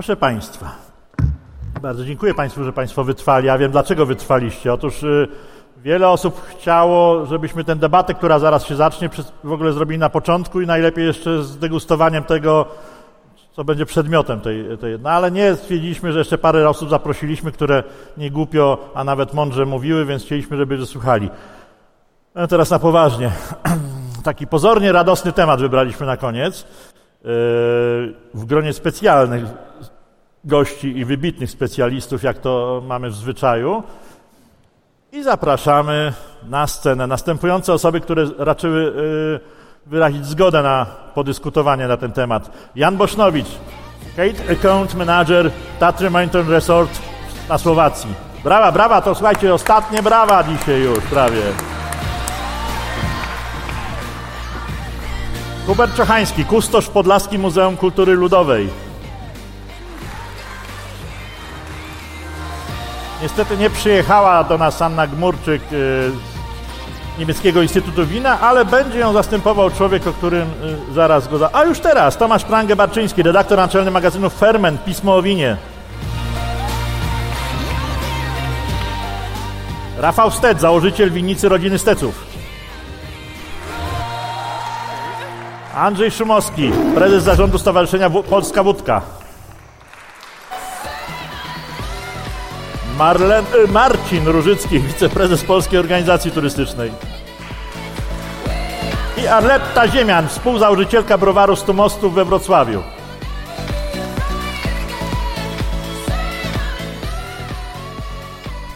Proszę Państwa, bardzo dziękuję Państwu, że Państwo wytrwali. Ja wiem, dlaczego wytrwaliście. Otóż y, wiele osób chciało, żebyśmy tę debatę, która zaraz się zacznie, w ogóle zrobili na początku i najlepiej jeszcze z degustowaniem tego, co będzie przedmiotem tej, tej... No ale nie, stwierdziliśmy, że jeszcze parę osób zaprosiliśmy, które nie głupio, a nawet mądrze mówiły, więc chcieliśmy, żeby wysłuchali. No teraz na poważnie. Taki pozornie radosny temat wybraliśmy na koniec. Yy, w gronie specjalnych gości i wybitnych specjalistów, jak to mamy w zwyczaju. I zapraszamy na scenę następujące osoby, które raczyły yy, wyrazić zgodę na podyskutowanie na ten temat. Jan Bosznowicz, Kate Account Manager Tatry Mountain Resort na Słowacji. Brawa, brawa, to słuchajcie, ostatnie brawa dzisiaj już prawie. Hubert Czochański, kustosz Podlaski Muzeum Kultury Ludowej. Niestety nie przyjechała do nas Anna Gmurczyk y, z niemieckiego Instytutu Wina, ale będzie ją zastępował człowiek, o którym y, zaraz go za... A już teraz, Tomasz Prange-Barczyński, redaktor naczelny magazynu Ferment, Pismo o Winie. Rafał Stec, założyciel winnicy rodziny Steców. Andrzej Szumowski, prezes zarządu Stowarzyszenia Polska Wódka. Marlen, y, Marcin Różycki, wiceprezes Polskiej Organizacji Turystycznej. I Arletta Ziemian, współzałożycielka browaru Stumostów we Wrocławiu.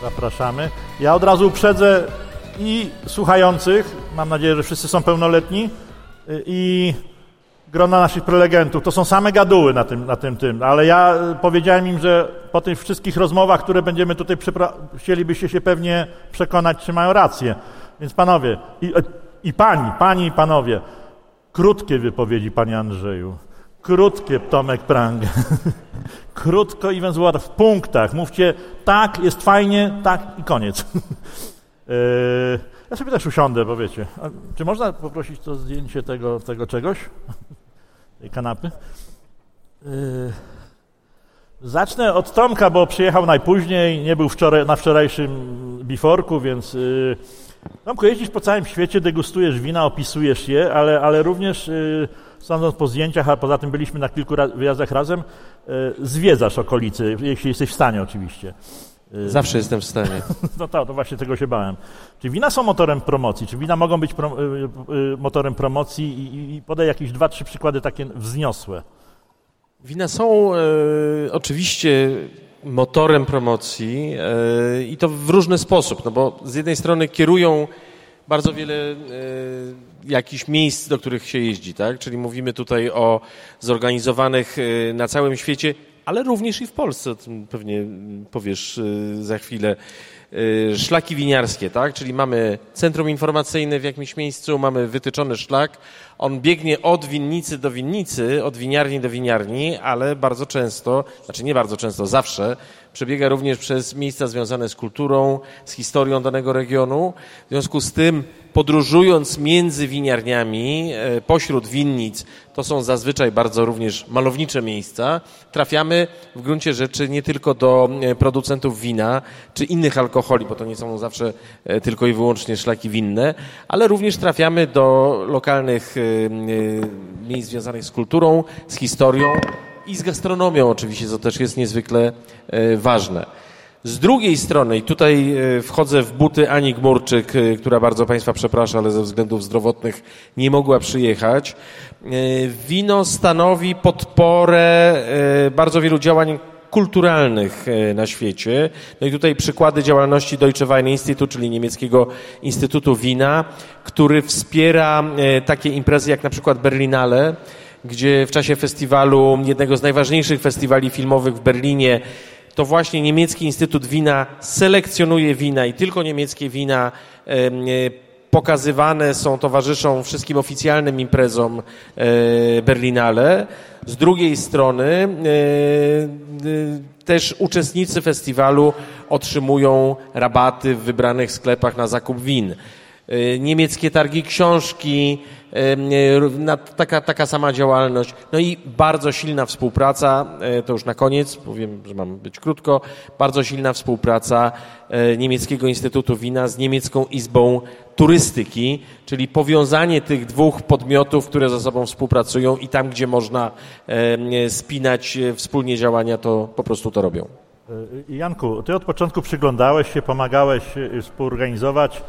Zapraszamy. Ja od razu uprzedzę i słuchających, mam nadzieję, że wszyscy są pełnoletni, i grona naszych prelegentów. To są same gaduły na tym, na tym, tym. Ale ja powiedziałem im, że po tych wszystkich rozmowach, które będziemy tutaj, chcielibyście się pewnie przekonać, czy mają rację. Więc panowie, i, i pani, pani i panowie, krótkie wypowiedzi, panie Andrzeju. Krótkie, Tomek Prang. Krótko i węzłowate, w punktach. Mówcie tak, jest fajnie, tak i koniec. yy, Ja sobie też usiądę, bo wiecie. A czy można poprosić to zdjęcie tego, tego czegoś? Tej kanapy? Yy... Zacznę od Tomka, bo przyjechał najpóźniej, nie był wczoraj, na wczorajszym biforku, więc yy... Tomku, jeździsz po całym świecie, degustujesz wina, opisujesz je, ale, ale również yy, sądząc po zdjęciach, a poza tym byliśmy na kilku wyjazdach razem, yy, zwiedzasz okolice, jeśli jesteś w stanie oczywiście. Y, Zawsze jestem w stanie. No to, to właśnie tego się bałem. Czy wina są motorem promocji? Czy wina mogą być pro, y, y, motorem promocji? I, i podaj jakieś dwa, trzy przykłady takie wzniosłe. Wina są oczywiście motorem promocji i to w różny sposób, no bo z jednej strony kierują bardzo wiele e, jakichś miejsc, do których się jeździ, tak? Czyli mówimy tutaj o zorganizowanych na całym świecie ale również i w Polsce, o tym pewnie powiesz y, za chwilę, y, szlaki winiarskie, tak? Czyli mamy centrum informacyjne w jakimś miejscu, mamy wytyczony szlak, on biegnie od winnicy do winnicy, od winiarni do winiarni, ale bardzo często, znaczy nie bardzo często, zawsze przebiega również przez miejsca związane z kulturą, z historią danego regionu. W związku z tym, podróżując między winiarniami, e, pośród winnic, to są zazwyczaj bardzo również malownicze miejsca, trafiamy w gruncie rzeczy nie tylko do e, producentów wina czy innych alkoholi, bo to nie są zawsze e, tylko i wyłącznie szlaki winne, ale również trafiamy do lokalnych miejsc związanych z kulturą, z historią i z gastronomią oczywiście, co też jest niezwykle e, ważne. Z drugiej strony, i tutaj e, wchodzę w buty Ani Gmurczyk, e, która bardzo Państwa przeprasza, ale ze względów zdrowotnych nie mogła przyjechać. Wino stanowi podporę bardzo wielu działań kulturalnych na świecie. No i tutaj przykłady działalności Deutsche Wein Institute, czyli niemieckiego Instytutu Wina, który wspiera takie imprezy jak na przykład Berlinale, gdzie w czasie festiwalu, jednego z najważniejszych festiwali filmowych w Berlinie, to właśnie niemiecki Instytut Wina selekcjonuje wina i tylko niemieckie wina e, pokazywane są, towarzyszą wszystkim oficjalnym imprezom e, Berlinale. Z drugiej strony e, też uczestnicy festiwalu otrzymują rabaty w wybranych sklepach na zakup win. Niemieckie targi książki, taka, taka sama działalność. No i bardzo silna współpraca, to już na koniec, powiem, że mam być krótko, bardzo silna współpraca Niemieckiego Instytutu Wina z Niemiecką Izbą Turystyki, czyli powiązanie tych dwóch podmiotów, które ze sobą współpracują i tam, gdzie można spinać wspólnie działania, to po prostu to robią. Janku, ty od początku przyglądałeś się, pomagałeś współorganizować.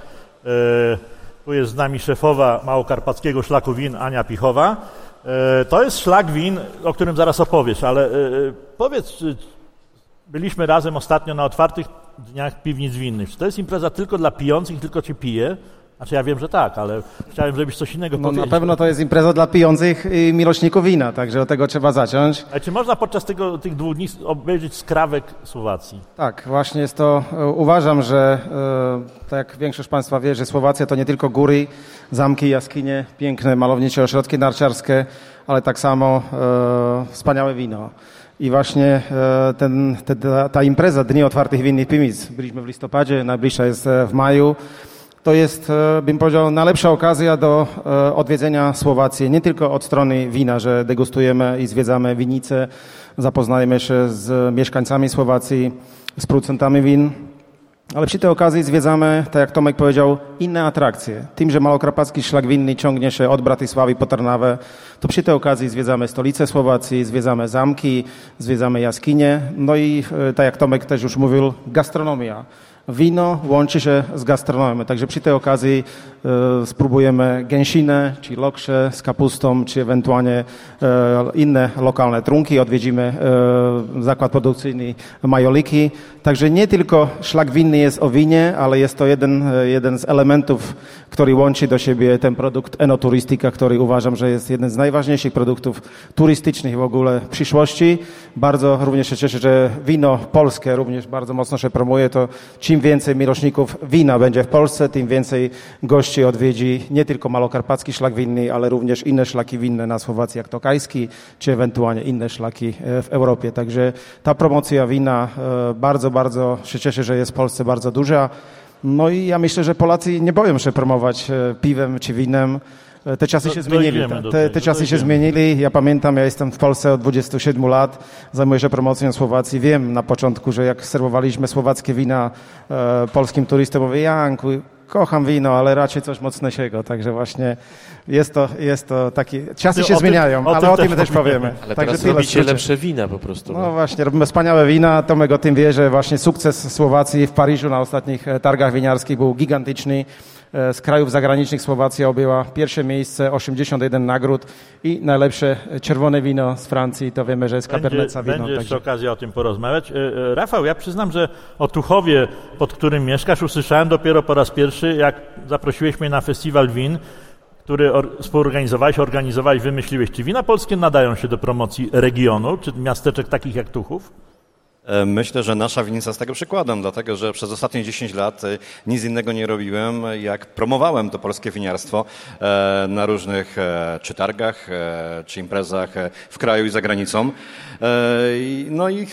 Tu jest z nami szefowa Małokarpackiego Szlaku Win Ania Pichowa. E, to jest szlak win, o którym zaraz opowiesz, ale e, e, powiedz, byliśmy razem ostatnio na otwartych dniach piwnic winnych. Czy to jest impreza tylko dla pijących, tylko ci pije? Znaczy ja wiem, że tak, ale chciałem, żebyś coś innego no, powiedział. Na pewno to jest impreza dla pijących i miłośników wina, także od tego trzeba zacząć. A czy można podczas tego, tych dwóch dni obejrzeć skrawek Słowacji? Tak, właśnie jest to, e, uważam, że e, tak jak większość Państwa wie, że Słowacja to nie tylko góry, zamki, jaskinie, piękne, malownicze ośrodki narciarskie, ale tak samo e, wspaniałe wino. I właśnie e, ten, te, ta impreza Dni Otwartych Winnych Piwnic, byliśmy w listopadzie, najbliższa jest w maju, to jest, e, bym powiedział, najlepsza okazja do e, odwiedzenia Słowacji. Nie tylko od strony wina, że degustujemy i zwiedzamy winnice, zapoznajemy się z mieszkańcami Słowacji, z producentami win, ale przy tej okazji zwiedzamy, tak jak Tomek powiedział, inne atrakcje. Tym, że Malokrapacki Szlak Winny ciągnie się od Bratysławy po Tarnawę, to przy tej okazji zwiedzamy stolicę Słowacji, zwiedzamy zamki, zwiedzamy jaskinie, no i e, tak jak Tomek też już mówił, gastronomia wino łączy się z gastronomią. Także przy tej okazji e, spróbujemy gęsinę, czy loksze z kapustą, czy ewentualnie e, inne lokalne trunki. Odwiedzimy e, zakład produkcyjny Majoliki. Także nie tylko szlak winny jest o winie, ale jest to jeden, jeden z elementów, który łączy do siebie ten produkt enoturystyka, który uważam, że jest jeden z najważniejszych produktów turystycznych w ogóle w przyszłości. Bardzo również się cieszę, że wino polskie również bardzo mocno się promuje. To im więcej miłośników wina będzie w Polsce, tym więcej gości odwiedzi nie tylko malokarpacki szlak winny, ale również inne szlaki winne na Słowacji, jak Tokajski, czy ewentualnie inne szlaki e, w Europie. Także ta promocja wina e, bardzo, bardzo się cieszę, że jest w Polsce bardzo duża. No i ja myślę, że Polacy nie boją się promować e, piwem czy winem. Te czasy się zmienili. Te, te czasy się zmienili. Ja pamiętam, ja jestem w Polsce od 27 lat, zajmuję się promocją Słowacji. Wiem na początku, że jak serwowaliśmy słowackie wina e, polskim turystom, mówię, Janku, kocham wino, ale raczej coś mocniejszego. Także właśnie jest to, jest to taki... Czasy się o zmieniają, tym, ale o tym, też powiemy. Ale Także teraz robicie lepsze wina po prostu. No, no właśnie, robimy wspaniałe wina. Tomek o tym wie, że właśnie sukces Słowacji w Paryżu na ostatnich e, targach winiarskich był gigantyczny. E, z krajów zagranicznych Słowacja objęła pierwsze miejsce, 81 nagród i najlepsze czerwone wino z Francji, to wiemy, że jest Cabernet Sauvignon. Będzie jeszcze okazja o tym porozmawiać. E, e, Rafał, ja przyznam, że o Tuchowie, pod którym mieszkasz, usłyszałem dopiero po raz pierwszy, jak zaprosiłeś mnie na festiwal win, który współorganizowałeś, organizowałeś, wymyśliłeś. Czy wina polskie nadają się do promocji regionu, czy miasteczek takich jak Tuchów? E, myślę, że nasza winnica jest tego przykładem, dlatego że przez ostatnie 10 lat e, nic innego nie robiłem, jak promowałem to polskie winiarstwo e, na różnych czy targach, czy imprezach w kraju i za granicą. No i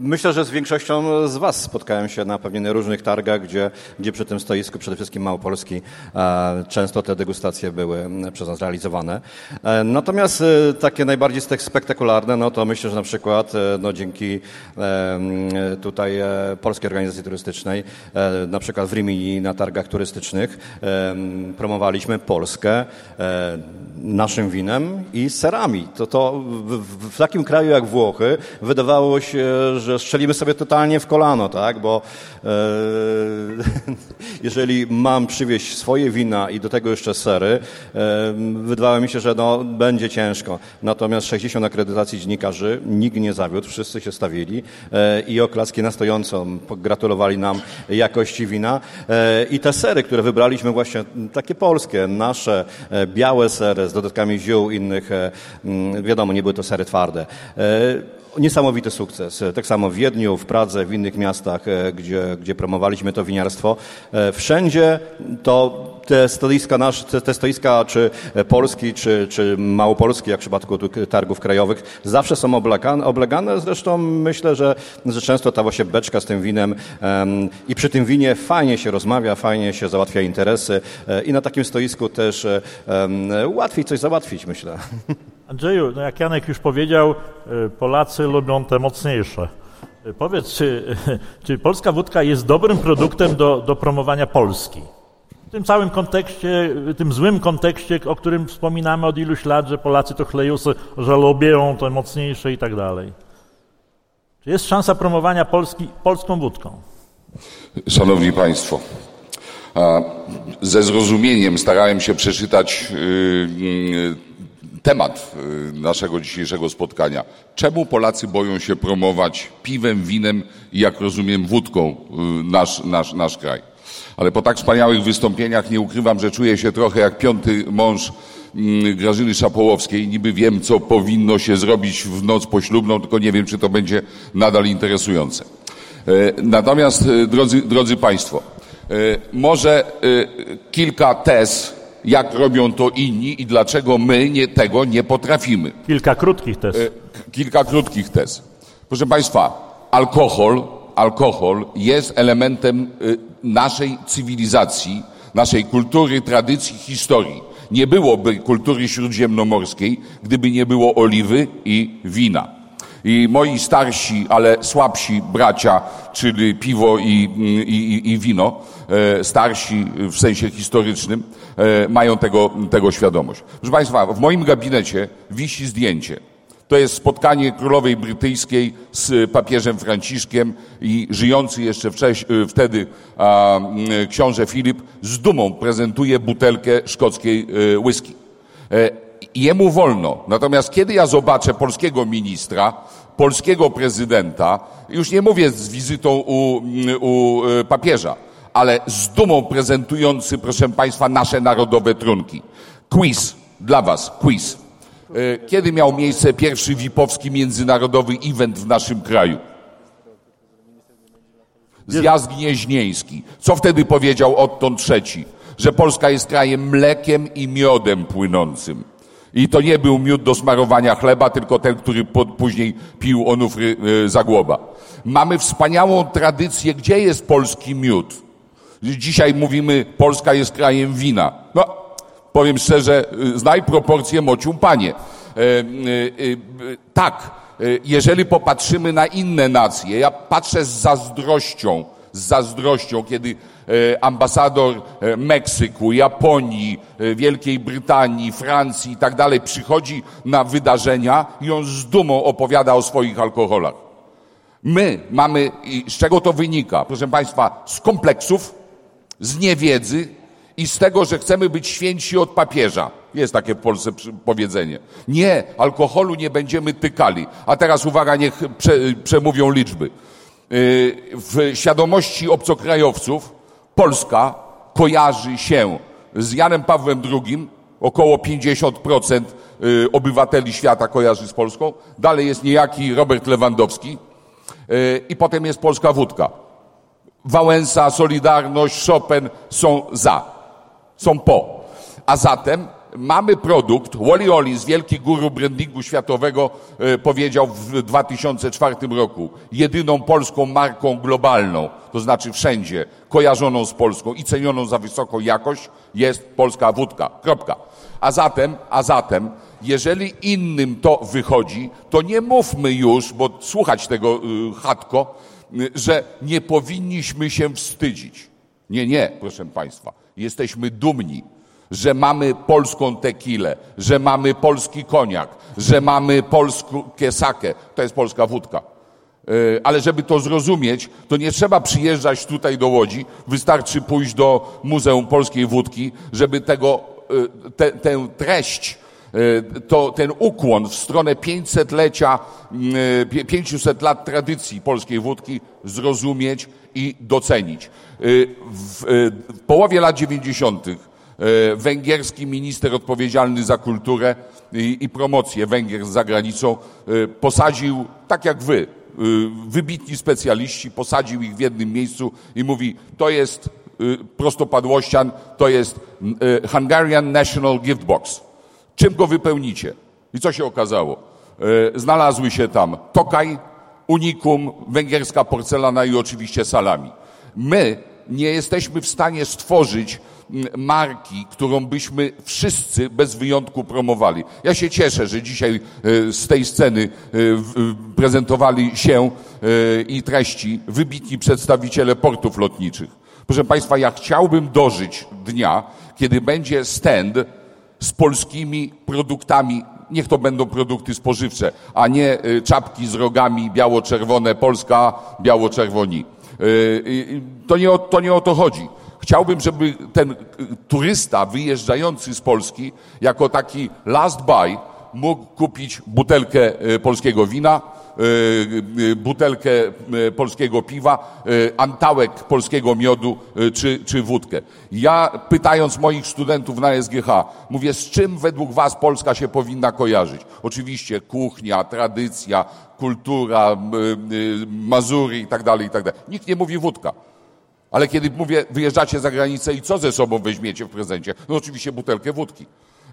myślę, że z większością z Was spotkałem się na pewnie różnych targach, gdzie, gdzie przy tym stoisku przede wszystkim Małopolski często te degustacje były przez nas realizowane. Natomiast takie najbardziej spektakularne, no to myślę, że na przykład no dzięki tutaj e, Polskiej Organizacji Turystycznej, e, na przykład w Rimini na targach turystycznych promowaliśmy Polskę e, naszym winem i serami. To, to w, w takim kraju jak Włochy wydawało się, że strzelimy sobie totalnie w kolano, tak? Bo e, jeżeli mam przywieźć swoje wina i do tego jeszcze sery, e, wydawało mi się, że no, będzie ciężko. Natomiast 60 akredytacji dziennikarzy nikt nie zawiódł, wszyscy się stawili e, i oklaski na stojąco gratulowali nam jakości wina. E, I te sery, które wybraliśmy właśnie takie polskie, nasze, e, białe sery z dodatkami ziół innych, e, wiadomo, nie były to sery twarde niesamowity sukces. Tak samo w Wiedniu, w Pradze, w innych miastach, gdzie, gdzie promowaliśmy to winiarstwo. Wszędzie to te stoiska, nasze, te, te stoiska czy Polski, czy, czy Małopolski, jak w przypadku targów krajowych, zawsze są oblegane. oblegane. Zresztą myślę, że, że często ta właśnie beczka z tym winem um, i przy tym winie fajnie się rozmawia, fajnie się załatwia interesy e, i na takim stoisku też um, łatwiej coś załatwić, myślę. Andrzeju, no jak Janek już powiedział, e, Polacy lubią te mocniejsze. Powiedz, czy, czy polska wódka jest dobrym produktem do, do promowania Polski? w tym całym kontekście, tym złym kontekście, o którym wspominamy od iluś lat, że Polacy to chlejusy, że lubią to mocniejsze i tak dalej. Czy jest szansa promowania Polski polską wódką? Szanowni Państwo, ze zrozumieniem starałem się przeczytać y, y, temat y, naszego dzisiejszego spotkania. Czemu Polacy boją się promować piwem, winem i, jak rozumiem, wódką nasz, nasz, nasz kraj? ale po tak wspaniałych wystąpieniach nie ukrywam, że czuję się trochę jak piąty mąż mm, Grażyny Szapołowskiej. Niby wiem, co powinno się zrobić w noc poślubną, tylko nie wiem, czy to będzie nadal interesujące. E, natomiast, e, drodzy, drodzy Państwo, e, może kilka tez, jak robią to inni i dlaczego my nie, tego nie potrafimy. Kilka krótkich tez. Kilka krótkich tez. Proszę Państwa, alkohol alkohol jest elementem y, naszej cywilizacji, naszej kultury, tradycji, historii. Nie byłoby kultury śródziemnomorskiej, gdyby nie było oliwy i wina. I moi starsi, ale słabsi bracia, czyli piwo i, i, i wino, e, starsi w sensie historycznym, e, mają tego, tego świadomość. Proszę Państwa, w moim gabinecie wisi zdjęcie to jest spotkanie królowej brytyjskiej z papieżem Franciszkiem i żyjący jeszcze y, wtedy a, książę Filip z dumą prezentuje butelkę szkockiej whisky. E, jemu wolno. Natomiast kiedy ja zobaczę polskiego ministra, polskiego prezydenta, już nie mówię z wizytą u, u y, papieża, ale z dumą prezentujący, proszę Państwa, nasze narodowe trunki. Quiz dla Was, quiz. E, kiedy miał miejsce pierwszy VIP-owski międzynarodowy event w naszym kraju? Zjazd Gnieźnieński. Co wtedy powiedział Otton III? Że Polska jest krajem mlekiem i miodem płynącym. I to nie był miód do smarowania chleba, tylko ten, który później pił Onufry e, Zagłoba. Mamy wspaniałą tradycję. Gdzie jest polski miód? Dzisiaj mówimy, Polska jest krajem wina. No, powiem szczerze, y, znaj proporcje mocium panie. E, e, e, tak, jeżeli popatrzymy na inne nacje, ja patrzę z zazdrością, z zazdrością, kiedy ambasador Meksyku, Japonii, Wielkiej Brytanii, Francji i tak dalej przychodzi na wydarzenia i on z dumą opowiada o swoich alkoholach. My mamy, z czego to wynika? Proszę Państwa, z kompleksów, z niewiedzy, i z tego, że chcemy być święci od papieża. Jest takie w Polsce powiedzenie. Nie, alkoholu nie będziemy tykali. A teraz uwaga, niech prze, przemówią liczby. Y, w świadomości obcokrajowców Polska kojarzy się z Janem Pawłem II, około 50% y, obywateli świata kojarzy z Polską. Dalej jest niejaki Robert Lewandowski y, i potem jest polska wódka. Wałęsa, Solidarność, Chopin są za są po. A zatem mamy produkt, Wally Ollins, wielki guru brandingu światowego, e, powiedział w 2004 roku, jedyną polską marką globalną, to znaczy wszędzie, kojarzoną z Polską i cenioną za wysoką jakość, jest polska wódka. Kropka. A zatem, a zatem, jeżeli innym to wychodzi, to nie mówmy już, bo słuchać tego y, chatko, y, że nie powinniśmy się wstydzić. Nie, nie, proszę Państwa. Jesteśmy dumni, że mamy polską tequilę, że mamy polski koniak, że mamy polskie sake. To jest polska wódka. E, ale żeby to zrozumieć, to nie trzeba przyjeżdżać tutaj do Łodzi. Wystarczy pójść do Muzeum Polskiej Wódki, żeby tego, e, te, tę treść, e, to, ten ukłon w stronę 500-lecia, 500 lat tradycji polskiej wódki zrozumieć i docenić. Y, w, y, w połowie lat 90. E, węgierski minister odpowiedzialny za kulturę i, i promocję Węgier za granicą e, posadził, tak jak wy, e, wybitni specjaliści, posadził ich w jednym miejscu i mówi, to jest prostopadłościan, to jest Hungarian National Gift Box. Czym go wypełnicie? I co się okazało? Znalazły się tam tokaj, unikum, węgierska porcelana i oczywiście salami. My nie jesteśmy w stanie stworzyć marki, którą byśmy wszyscy bez wyjątku promowali. Ja się cieszę, że dzisiaj e, z tej sceny e, prezentowali się e, i treści wybitni przedstawiciele portów lotniczych. Proszę Państwa, ja chciałbym dożyć dnia, kiedy będzie stand z polskimi produktami niech to będą produkty spożywcze, a nie czapki z rogami biało-czerwone Polska, biało-czerwoni. To nie, o, to nie o to chodzi. Chciałbym, żeby ten turysta wyjeżdżający z Polski jako taki last buy mógł kupić butelkę e, polskiego wina, e, butelkę polskiego piwa, antałek polskiego miodu czy, czy wódkę. Ja pytając moich studentów na SGH, mówię, z czym według was Polska się powinna kojarzyć? Oczywiście kuchnia, tradycja, kultura, Mazury i tak dalej, i tak dalej. Nikt nie mówi wódka. Ale kiedy mówię, wyjeżdżacie za granicę i co ze sobą weźmiecie w prezencie? No oczywiście butelkę wódki.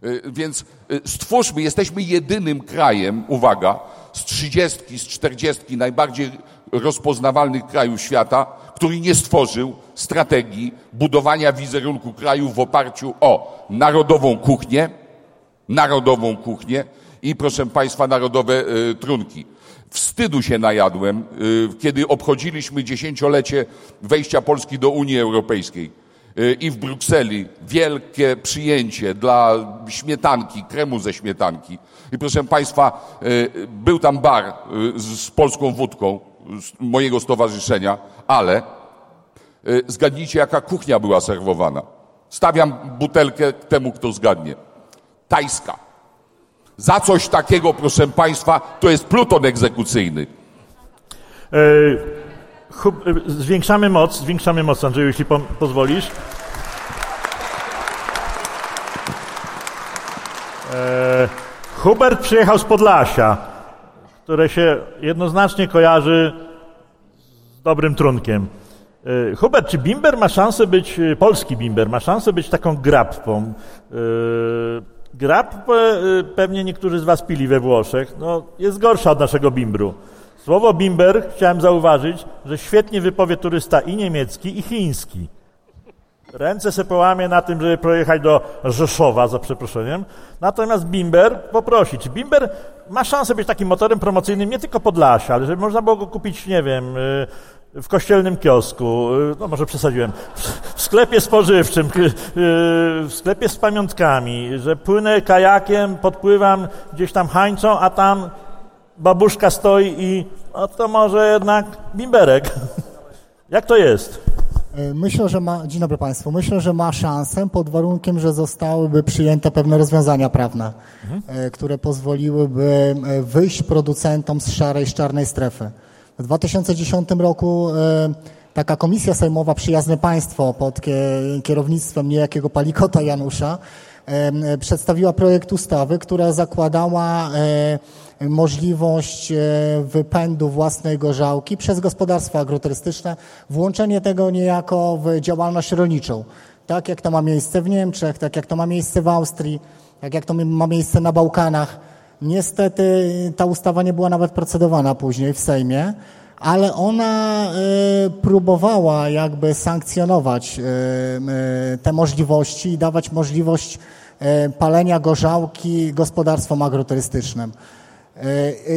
Y, więc y, stwórzmy, jesteśmy jedynym krajem, uwaga, z trzydziestki, z czterdziestki najbardziej rozpoznawalnych krajów świata, który nie stworzył strategii budowania wizerunku kraju w oparciu o narodową kuchnię, narodową kuchnię i proszę Państwa narodowe y, trunki. Wstydu się najadłem, y, kiedy obchodziliśmy dziesięciolecie wejścia Polski do Unii Europejskiej. Y, I w Brukseli wielkie przyjęcie dla śmietanki, kremu ze śmietanki. I proszę Państwa, y, był tam bar z polską wódką mojego stowarzyszenia, ale zgadnijcie, jaka kuchnia była serwowana. Stawiam butelkę temu, kto zgadnie. Tajska. Za coś takiego, proszę Państwa, to jest pluton egzekucyjny. E, e, zwiększamy moc, zwiększamy moc, Andrzeju, jeśli po, pozwolisz. E, Hubert przyjechał z Podlasia, które się jednoznacznie kojarzy z dobrym trunkiem. E, Hubert, czy Bimber ma szansę być, polski Bimber, ma szansę być taką grabką? E, Grab y, pewnie niektórzy z Was pili we Włoszech, no, jest gorsza od naszego bimbru. Słowo bimber chciałem zauważyć, że świetnie wypowie turysta i niemiecki, i chiński. Ręce se połamie na tym, żeby pojechać do Rzeszowa, za przeproszeniem. Natomiast Bimber poprosi. Czy Bimber ma szansę być takim motorem promocyjnym nie tylko Podlasia, ale żeby można było go kupić, nie wiem, y, w kościelnym kiosku, y, no może przesadziłem, w sklepie spożywczym, y, w sklepie z pamiątkami, że płynę kajakiem, podpływam gdzieś tam hańcą, a tam babuszka stoi i no to może jednak bimberek. Jak to jest? E, myślę, że ma, dzień dobry Państwu, myślę, że ma szansę pod warunkiem, że zostałyby przyjęte pewne rozwiązania prawne, mhm. które pozwoliłyby e, wyjść producentom z szarej, z czarnej strefy. W 2010 roku taka komisja sejmowa Przyjazne Państwo pod kierownictwem niejakiego Palikota Janusza przedstawiła projekt ustawy, która zakładała możliwość e, wypędu własnej gorzałki przez gospodarstwa agroturystyczne, włączenie tego niejako w działalność rolniczą. Tak jak to ma miejsce w Niemczech, tak jak to ma miejsce w Austrii, tak jak to ma miejsce na Bałkanach. Niestety ta ustawa nie była nawet procedowana później w Sejmie, ale ona y, próbowała jakby sankcjonować y, y, te możliwości i dawać możliwość palenia gorzałki gospodarstwom agroturystycznym.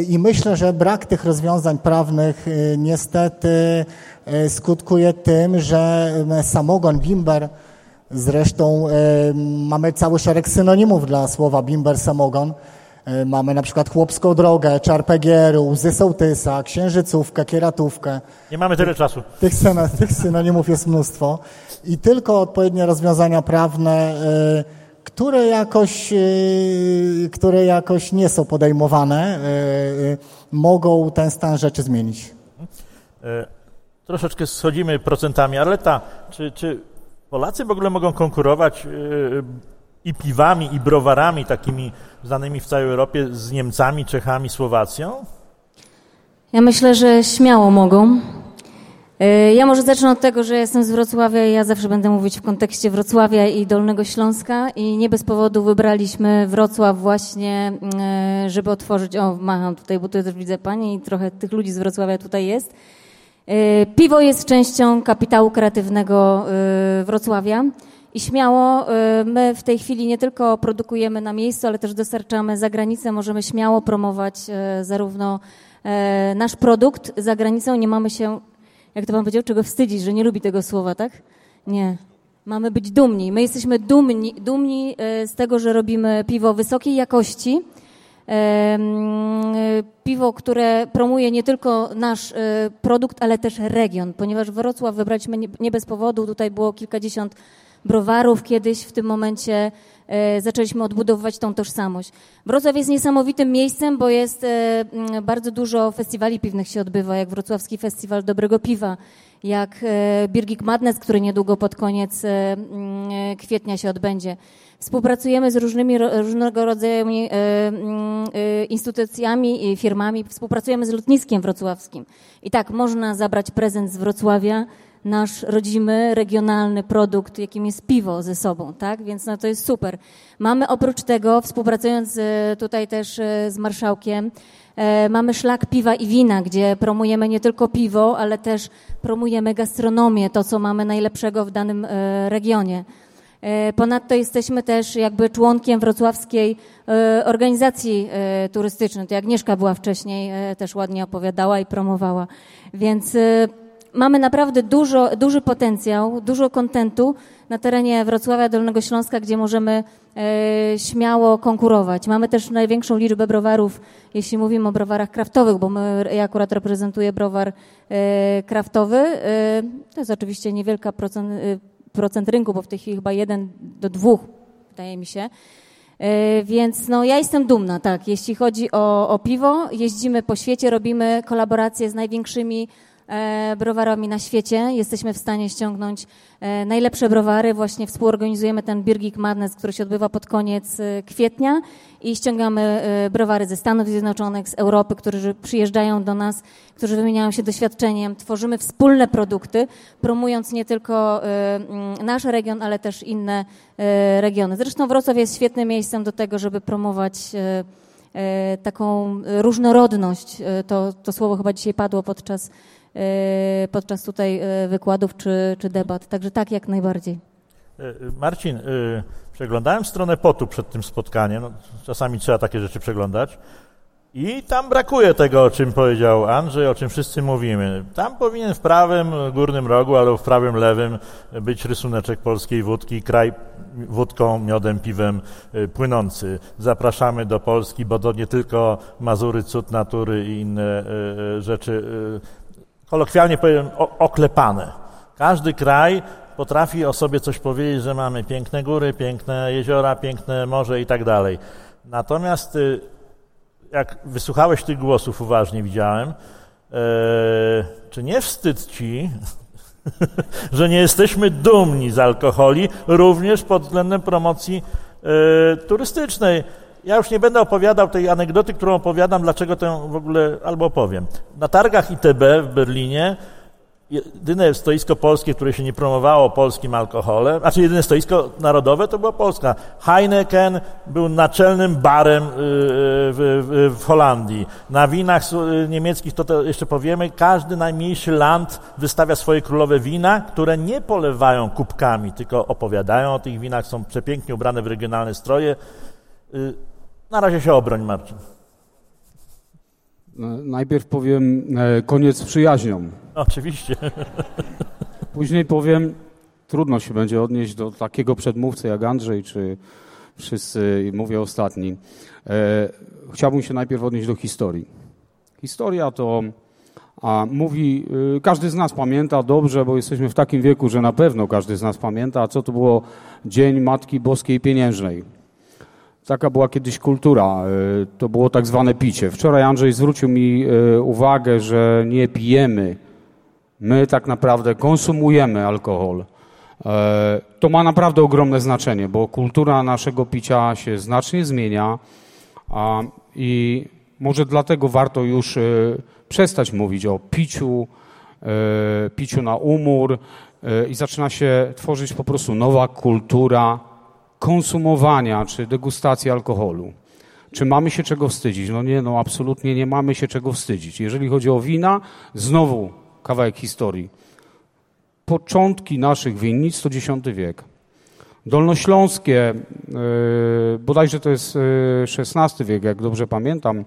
I myślę, że brak tych rozwiązań prawnych niestety skutkuje tym, że samogon bimber, zresztą mamy cały szereg synonimów dla słowa bimber samogon, mamy na przykład chłopską drogę, czarpegieru, łzy sołtysa, księżycówkę, kieratówkę. Nie mamy tyle czasu. Tych, syno, tych synonimów jest mnóstwo. I tylko odpowiednie rozwiązania prawne, e, które jakoś, e, które jakoś nie są podejmowane, mogą ten stan rzeczy zmienić. Troszeczkę schodzimy procentami, ale ta, czy, czy Polacy w ogóle mogą konkurować i piwami, i browarami takimi znanymi w całej Europie z Niemcami, Czechami, Słowacją? Ja myślę, że śmiało mogą. E, ja może zacznę od tego, że jestem z Wrocławia i ja zawsze będę mówić w kontekście Wrocławia i Dolnego Śląska i nie bez powodu wybraliśmy Wrocław właśnie, e, żeby otworzyć, o macham tutaj, bo tu też widzę Pani i trochę tych ludzi z Wrocławia tutaj jest. E, piwo jest częścią kapitału kreatywnego Wrocławia i śmiało my w tej chwili nie tylko produkujemy na miejscu, ale też dostarczamy za granicę, możemy śmiało promować zarówno nasz produkt za granicą, nie mamy się jak to pan powiedział, czego wstydzić, że nie lubi tego słowa, tak? Nie. Mamy być dumni. My jesteśmy dumni, dumni z tego, że robimy piwo wysokiej jakości. Piwo, które promuje nie tylko nasz produkt, ale też region, ponieważ Wrocław wybraliśmy nie bez powodu. Tutaj było kilkadziesiąt browarów kiedyś. W tym momencie zaczęliśmy odbudowywać tą tożsamość. Wrocław jest niesamowitym miejscem, bo jest bardzo dużo festiwali piwnych się odbywa, jak Wrocławski Festiwal Dobrego Piwa, jak e, Birgit Madness, który niedługo pod koniec e, kwietnia się odbędzie. Współpracujemy z różnymi różnego rodzaju instytucjami i firmami, współpracujemy z lotniskiem wrocławskim. I tak, można zabrać prezent z Wrocławia, nasz rodzimy, regionalny produkt, jakim jest piwo ze sobą, tak? Więc no, to jest super. Mamy oprócz tego, współpracując e, tutaj też e, z marszałkiem, e, mamy szlak piwa i wina, gdzie promujemy nie tylko piwo, ale też promujemy gastronomię, to co mamy najlepszego w danym regionie. Ponadto jesteśmy też jakby członkiem wrocławskiej organizacji turystycznej. To Agnieszka była wcześniej, też ładnie opowiadała i promowała. Więc mamy naprawdę dużo, duży potencjał, dużo kontentu na terenie Wrocławia Dolnego Śląska, gdzie możemy e, śmiało konkurować. Mamy też największą liczbę browarów, jeśli mówimy o browarach kraftowych, bo my, ja akurat reprezentuję browar e, kraftowy. E, to jest oczywiście niewielka procent, e, procent rynku, bo w tej chwili chyba jeden do dwóch, wydaje mi się. E, więc no, ja jestem dumna, tak, jeśli chodzi o, o piwo. Jeździmy po świecie, robimy kolaboracje z największymi browarami na świecie. Jesteśmy w stanie ściągnąć e, najlepsze browary. Właśnie współorganizujemy ten Birgit Madness, który się odbywa pod koniec e, kwietnia i ściągamy browary ze Stanów Zjednoczonych, z Europy, którzy przyjeżdżają do nas, którzy wymieniają się doświadczeniem. Tworzymy wspólne produkty, promując nie tylko nasz region, ale też inne regiony. Zresztą Wrocław jest świetnym miejscem do tego, żeby promować taką różnorodność. To, to słowo chyba dzisiaj padło podczas E, podczas tutaj e, wykładów czy, czy debat. Także tak, jak najbardziej. E, Marcin, przeglądałem stronę POTU przed tym spotkaniem. No, czasami trzeba takie rzeczy przeglądać. I tam brakuje tego, o czym powiedział Andrzej, o czym wszyscy mówimy. Tam powinien w prawym górnym rogu albo w prawym lewym być rysuneczek polskiej wódki, kraj wódką, miodem, piwem płynący. Zapraszamy do Polski, bo to nie tylko Mazury, cud natury i inne rzeczy kolokwialnie powiem, oklepane. Każdy kraj potrafi o sobie coś powiedzieć, że mamy piękne góry, piękne jeziora, piękne morze i tak dalej. Natomiast y, jak wysłuchałeś tych głosów uważnie, widziałem, e, czy nie wstyd ci, że nie jesteśmy dumni z alkoholi, również pod względem promocji e, turystycznej? Ja już nie będę opowiadał tej anegdoty, którą opowiadam, dlaczego tę w ogóle, albo opowiem. Na targach ITB w Berlinie jedyne stoisko polskie, które się nie promowało polskim alkoholem, znaczy jedyne stoisko narodowe to była Polska. Heineken był naczelnym barem y, y, w, Holandii. Na winach y, niemieckich, to, to jeszcze powiemy, każdy najmniejszy land wystawia swoje królowe wina, które nie polewają kubkami, tylko opowiadają o tych winach, są przepięknie ubrane w regionalne stroje. Na razie się obroń, Marcin. Najpierw powiem e, koniec z przyjaźnią. Oczywiście. Później powiem, trudno się będzie odnieść do takiego przedmówcy jak Andrzej, czy wszyscy, mówię ostatni. E, chciałbym się najpierw odnieść do historii. Historia to a mówi, y, każdy z nas pamięta dobrze, bo jesteśmy w takim wieku, że na pewno każdy z nas pamięta, co to było Dzień Matki Boskiej Pieniężnej. Taka była kiedyś kultura, e, to było tak zwane picie. Wczoraj Andrzej zwrócił mi e, uwagę, że nie pijemy, my tak naprawdę konsumujemy alkohol. E, to ma naprawdę ogromne znaczenie, bo kultura naszego picia się znacznie zmienia i może dlatego warto już przestać mówić o piciu, piciu na umór i zaczyna się tworzyć po prostu nowa kultura konsumowania czy degustacji alkoholu. Czy mamy się czego wstydzić? No nie, no absolutnie nie mamy się czego wstydzić. Jeżeli chodzi o wina, znowu kawałek historii początki naszych winnic to X wiek. Dolnośląskie, yy, bodajże to jest XVI wiek, jak dobrze pamiętam,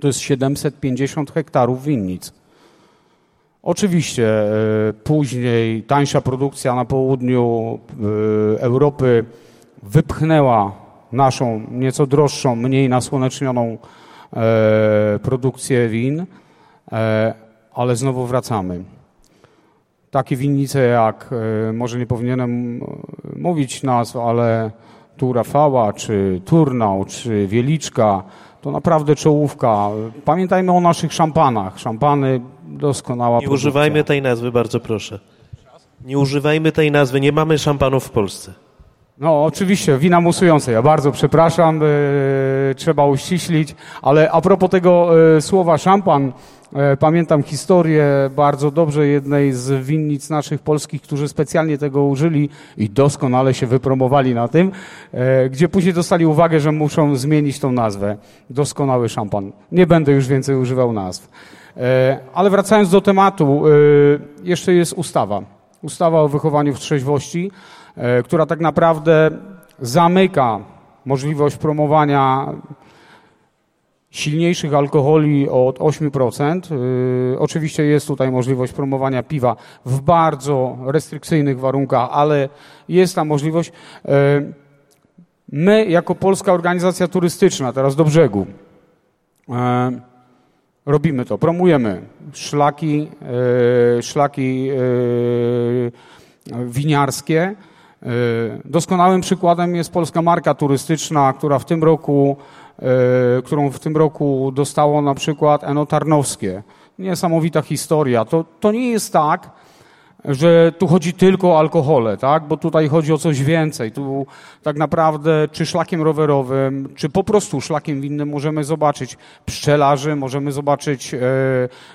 to jest 750 hektarów winnic. Oczywiście yy, później tańsza produkcja na południu yy, Europy wypchnęła naszą nieco droższą, mniej nasłonecznioną produkcję win, ale znowu wracamy takie winnice jak, e, może nie powinienem e, mówić nazw, ale tu Rafała, czy Turnał, czy Wieliczka, to naprawdę czołówka. Pamiętajmy o naszych szampanach. Szampany doskonała Nie produkcja. używajmy tej nazwy, bardzo proszę. Nie używajmy tej nazwy, nie mamy szampanów w Polsce. No, oczywiście, wina musujące. Ja bardzo przepraszam, e, trzeba uściślić, ale a propos tego e, słowa szampan, e, pamiętam historię bardzo dobrze jednej z winnic naszych polskich, którzy specjalnie tego użyli i doskonale się wypromowali na tym, gdzie później dostali uwagę, że muszą zmienić tą nazwę. Doskonały szampan. Nie będę już więcej używał nazw. Ale wracając do tematu, jeszcze jest ustawa. Ustawa o wychowaniu w trzeźwości. E, która tak naprawdę zamyka możliwość promowania silniejszych alkoholi od 8%. E, oczywiście jest tutaj możliwość promowania piwa w bardzo restrykcyjnych warunkach, ale jest ta możliwość. E, my, jako Polska Organizacja Turystyczna, teraz do brzegu, robimy to, promujemy szlaki, szlaki winiarskie, doskonałym przykładem jest polska marka turystyczna, która w tym roku, e, którą w tym roku dostało na przykład Eno Tarnowskie. Niesamowita historia. To, to nie jest tak, że tu chodzi tylko o alkohole, tak? Bo tutaj chodzi o coś więcej. Tu tak naprawdę czy szlakiem rowerowym, czy po prostu szlakiem winnym możemy zobaczyć pszczelarzy, możemy zobaczyć e,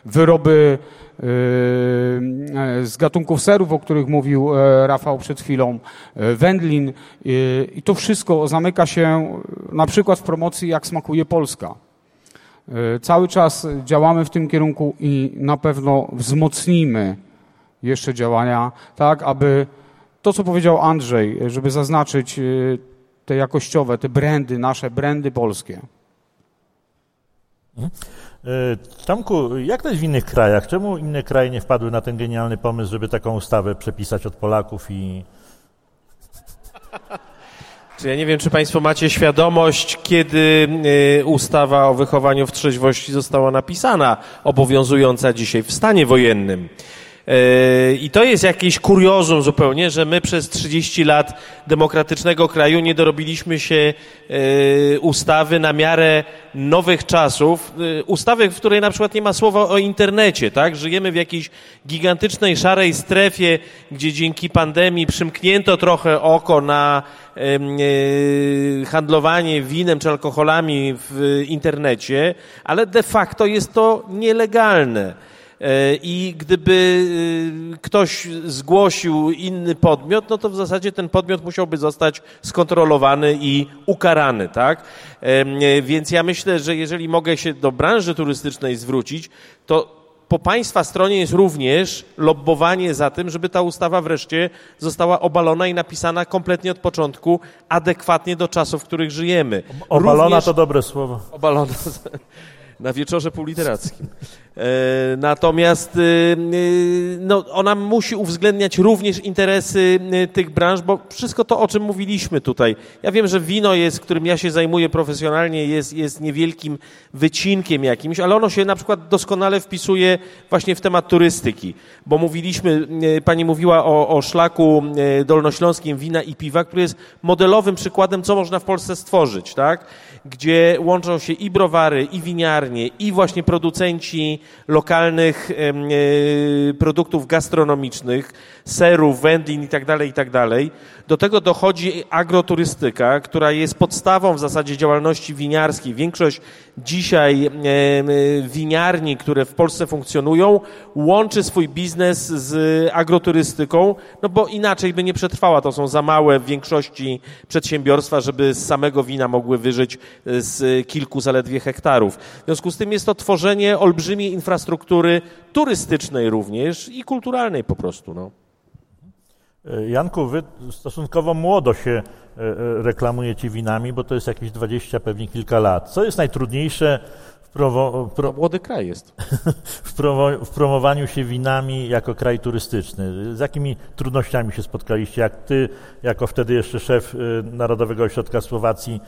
wyroby e, z gatunków serów, o których mówił e, Rafał przed chwilą, e, wędlin e, i to wszystko zamyka się na przykład w promocji Jak smakuje Polska. E, cały czas działamy w tym kierunku i na pewno wzmocnimy jeszcze działania, tak, aby to, co powiedział Andrzej, żeby zaznaczyć y, te jakościowe, te brandy, nasze brandy polskie. Mhm. Y, Tomku, jak to jest w innych krajach? Czemu inne kraje nie wpadły na ten genialny pomysł, żeby taką ustawę przepisać od Polaków i... Czy ja nie wiem, czy Państwo macie świadomość, kiedy y, ustawa o wychowaniu w trzeźwości została napisana, obowiązująca dzisiaj w stanie wojennym. Yy, I to jest jakieś kuriozum zupełnie, że my przez 30 lat demokratycznego kraju nie dorobiliśmy się yy, ustawy na miarę nowych czasów. Yy, ustawy, w której na przykład nie ma słowa o internecie, tak? Żyjemy w jakiejś gigantycznej, szarej strefie, gdzie dzięki pandemii przymknięto trochę oko na handlowanie winem czy alkoholami w internecie, ale de facto jest to nielegalne. E, I gdyby y, ktoś zgłosił inny podmiot, no to w zasadzie ten podmiot musiałby zostać skontrolowany i ukarany, tak? E, więc ja myślę, że jeżeli mogę się do branży turystycznej zwrócić, to po Państwa stronie jest również lobbowanie za tym, żeby ta ustawa wreszcie została obalona i napisana kompletnie od początku, adekwatnie do czasów, w których żyjemy. Obalona również... to dobre słowo. Obalona na wieczorze półliterackim. E, natomiast e, e, no, ona musi uwzględniać również interesy tych branż, bo wszystko to, o czym mówiliśmy tutaj. Ja wiem, że wino jest, którym ja się zajmuję profesjonalnie, jest, jest niewielkim wycinkiem jakimś, ale ono się na przykład doskonale wpisuje właśnie w temat turystyki, bo mówiliśmy, pani mówiła o, o szlaku dolnośląskim wina i piwa, który jest modelowym przykładem, co można w Polsce stworzyć, tak? Gdzie łączą się i browary, i winiarnie i właśnie producenci lokalnych e, produktów gastronomicznych, serów, wędlin itd., tak itd., tak do tego dochodzi agroturystyka, która jest podstawą w zasadzie działalności winiarskiej. Większość dzisiaj winiarni, które w Polsce funkcjonują, łączy swój biznes z agroturystyką, no bo inaczej by nie przetrwała. To są za małe w większości przedsiębiorstwa, żeby z samego wina mogły wyżyć e, z kilku zaledwie hektarów. W związku z tym jest to tworzenie olbrzymiej infrastruktury turystycznej również i kulturalnej po prostu. No. E, Janku, wy stosunkowo młodo się e, reklamujecie winami, bo to jest jakieś 20, pewnie kilka lat. Co jest najtrudniejsze Prowo, pro... młody kraj jest. w, prowo, w, promowaniu się winami jako kraj turystyczny. Z jakimi trudnościami się spotkaliście? Jak ty, jako wtedy jeszcze szef Narodowego Ośrodka Słowacji,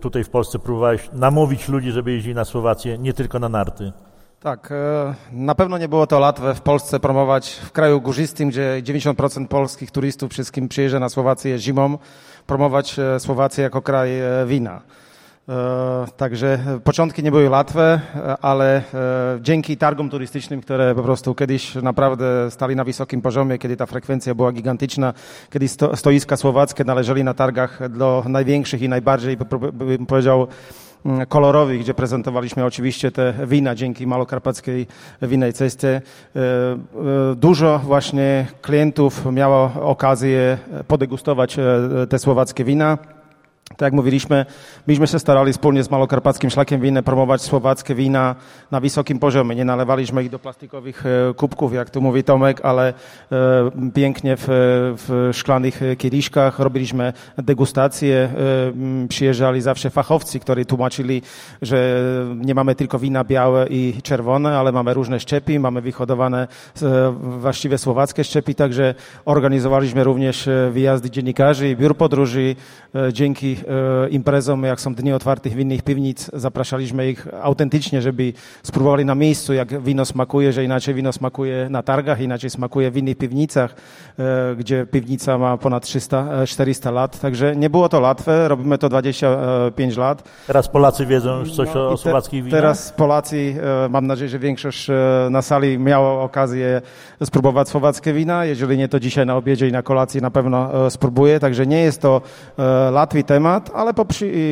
tutaj w Polsce próbowałeś namówić ludzi, żeby jeździli na Słowację, nie tylko na narty? Tak, e, na pewno nie było to łatwe w Polsce promować w kraju górzystym, gdzie 90% polskich turystów wszystkim przyjeżdża na Słowację zimą, promować e, Słowację jako kraj e, wina. Także początki nie były łatwe, ale dzięki targom turystycznym, które po prostu kiedyś naprawdę stali na wysokim poziomie, kiedy ta frekwencja była gigantyczna, kiedy stoiska słowackie należeli na targach do największych i najbardziej, bym powiedział, kolorowych, gdzie prezentowaliśmy oczywiście te wina dzięki malokarpackiej winnej cestie. E, dużo właśnie klientów miało okazję podegustować te słowackie wina. Tak jak mówiliśmy, myśmy się starali wspólnie z Malokarpackim Szlakiem Winne promować słowackie wina na wysokim poziomie. Nie nalewaliśmy ich do plastikowych e, kubków, jak tu mówi Tomek, ale e, pięknie w, w szklanych kieliszkach. Robiliśmy degustacje. E, przyjeżdżali zawsze fachowcy, którzy tłumaczyli, że nie mamy tylko wina białe i czerwone, ale mamy różne szczepi, mamy wyhodowane właściwie słowackie szczepi, także organizowaliśmy również wyjazdy dziennikarzy i biur podróży dzięki imprezom, jak są dni otwartych winnych piwnic, zapraszaliśmy ich autentycznie, żeby spróbowali na miejscu, jak wino smakuje, że inaczej wino smakuje na targach, inaczej smakuje w innych piwnicach, e, gdzie piwnica ma ponad 300, 400 e, lat. Także nie było to łatwe, robimy to 25 lat. Teraz Polacy wiedzą już coś no, o słowackich winach? Teraz Polacy, mam nadzieję, że większość na sali miała okazję spróbować słowackie wina. Jeżeli nie, to dzisiaj na obiedzie i na kolacji na pewno spróbuję. Także nie jest to łatwy temat ale po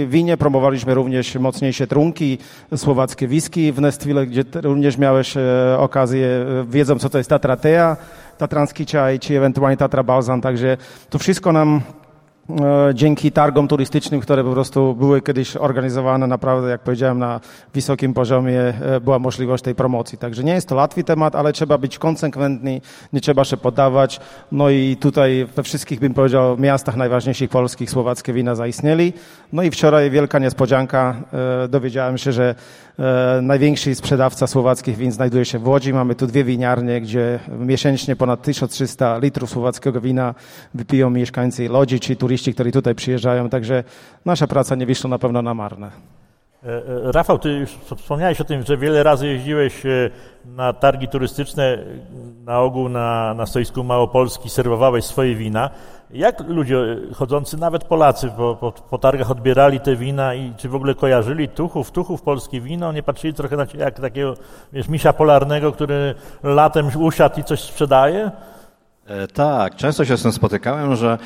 winie promowaliśmy również mocniejsze trunki, słowackie whisky w Nestwile, gdzie również miałeś e, okazję, e, wiedzą co to jest Tatra Tea, tatranski czaj, czy ewentualnie Tatra Balzan, także to wszystko nam dzięki targom turystycznym, które po prostu były kiedyś organizowane naprawdę, jak powiedziałem, na wysokim poziomie, e, była możliwość tej promocji. Także nie jest to łatwy temat, ale trzeba być konsekwentny, nie trzeba się poddawać. No i tutaj we wszystkich, bym powiedział, miastach najważniejszych polskich słowackie wina zaistnieli. No i wczoraj wielka niespodzianka, e, dowiedziałem się, że największy sprzedawca słowackich win znajduje się w Łodzi. Mamy tu dwie winiarnie, gdzie miesięcznie ponad 1300 litrów słowackiego wina wypiją mieszkańcy Łodzi, czy turyści którzy tutaj przyjeżdżają, także nasza praca nie wyszła na pewno na marne. E, e, Rafał, ty już wspomniałeś o tym, że wiele razy jeździłeś e, na targi turystyczne, na ogół na, na stoisku Małopolski, serwowałeś swoje wina. Jak ludzie chodzący, nawet Polacy po, po, po, targach odbierali te wina i czy w ogóle kojarzyli Tuchów, Tuchów polskie wino? Nie patrzyli trochę na ciebie jak takiego, wiesz, misia polarnego, który latem usiadł i coś sprzedaje? E, tak, często się z tym spotykałem, że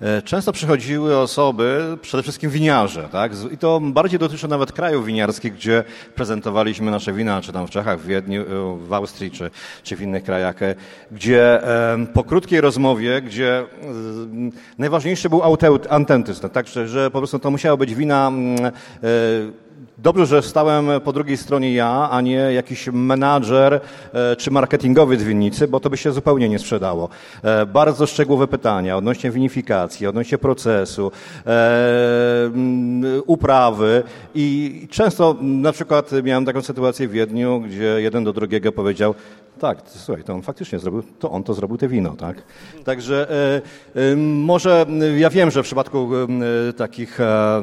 e, często przychodziły osoby, przede wszystkim winiarze, tak? I to bardziej dotyczy nawet krajów winiarskich, gdzie prezentowaliśmy nasze wina, czy tam w Czechach, w Wiedniu, e, w Austrii, czy, czy w innych krajach, gdzie po krótkiej rozmowie, gdzie najważniejszy był autentyzm, tak? Że po prostu to musiało być wina mm, Dobrze, że stałem po drugiej stronie ja, a nie jakiś menadżer e, czy marketingowy winnicy, bo to by się zupełnie nie sprzedało. E, bardzo szczegółowe pytania odnośnie winifikacji, odnośnie procesu, e, uprawy i często na przykład miałem taką sytuację w Wiedniu, gdzie jeden do drugiego powiedział, Tak, słuchaj, to on faktycznie zrobił, to on to zrobił te wino, tak? Także e, e, może, ja wiem, że w przypadku e, takich e, e,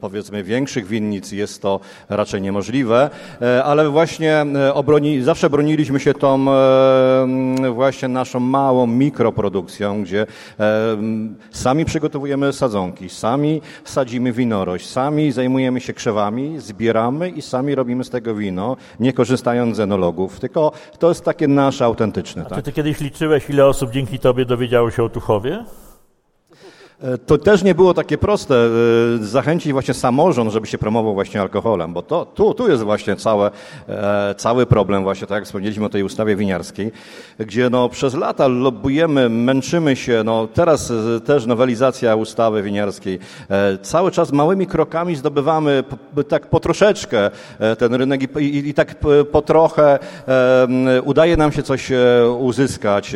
powiedzmy większych winnic jest to raczej niemożliwe, e, ale właśnie e, obroni, zawsze broniliśmy się tą e, właśnie naszą małą mikroprodukcją, gdzie e, sami przygotowujemy sadzonki, sami sadzimy winorość, sami zajmujemy się krzewami, zbieramy i sami robimy z tego wino, nie korzystając z enologów, tylko to jest takie nasze autentyczne. A czy Tak? ty kiedyś liczyłeś, ile osób dzięki tobie dowiedziało się o Tuchowie? E, To też nie było takie proste, e, zachęcić właśnie samorząd, żeby się promował właśnie alkoholem, bo to, tu, tu jest właśnie całe, e, cały problem właśnie, tak jak wspomnieliśmy o tej ustawie winiarskiej, gdzie no przez lata lobbujemy, męczymy się, no teraz też nowelizacja ustawy winiarskiej, cały czas małymi krokami zdobywamy tak po troszeczkę ten rynek i, i, i tak po trochę udaje nam się coś uzyskać,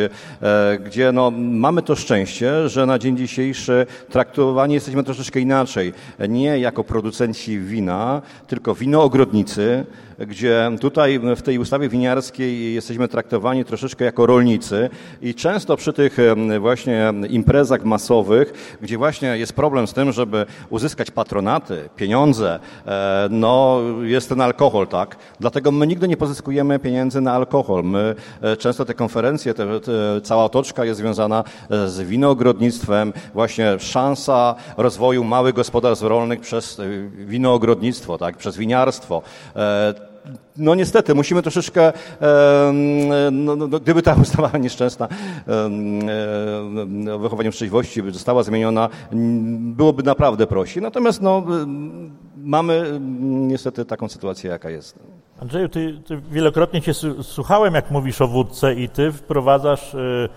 gdzie no mamy to szczęście, że na dzień dzisiejszy traktowani jesteśmy troszeczkę inaczej. Nie jako producenci wina, tylko winoogrodnicy, gdzie tutaj w tej ustawie winiarskiej jesteśmy traktowani troszeczkę jako rolnicy i często przy tych właśnie imprezach masowych, gdzie właśnie jest problem z tym, żeby uzyskać patronaty, pieniądze, e, no jest ten alkohol, tak? Dlatego my nigdy nie pozyskujemy pieniędzy na alkohol. My e, często te konferencje, te, te, cała otoczka jest związana e, z winoogrodnictwem, właśnie szansa rozwoju małych gospodarstw rolnych przez winoogrodnictwo, tak? Przez winiarstwo. No niestety, musimy troszeczkę, no, no, no, gdyby ta ustawa nieszczęsna o wychowaniu trzeźwości została zmieniona, byłoby naprawdę prościej. Natomiast no, mamy niestety taką sytuację, jaka jest. Andrzeju, ty, ty wielokrotnie cię słuchałem, jak mówisz o wódce i ty wprowadzasz y, y,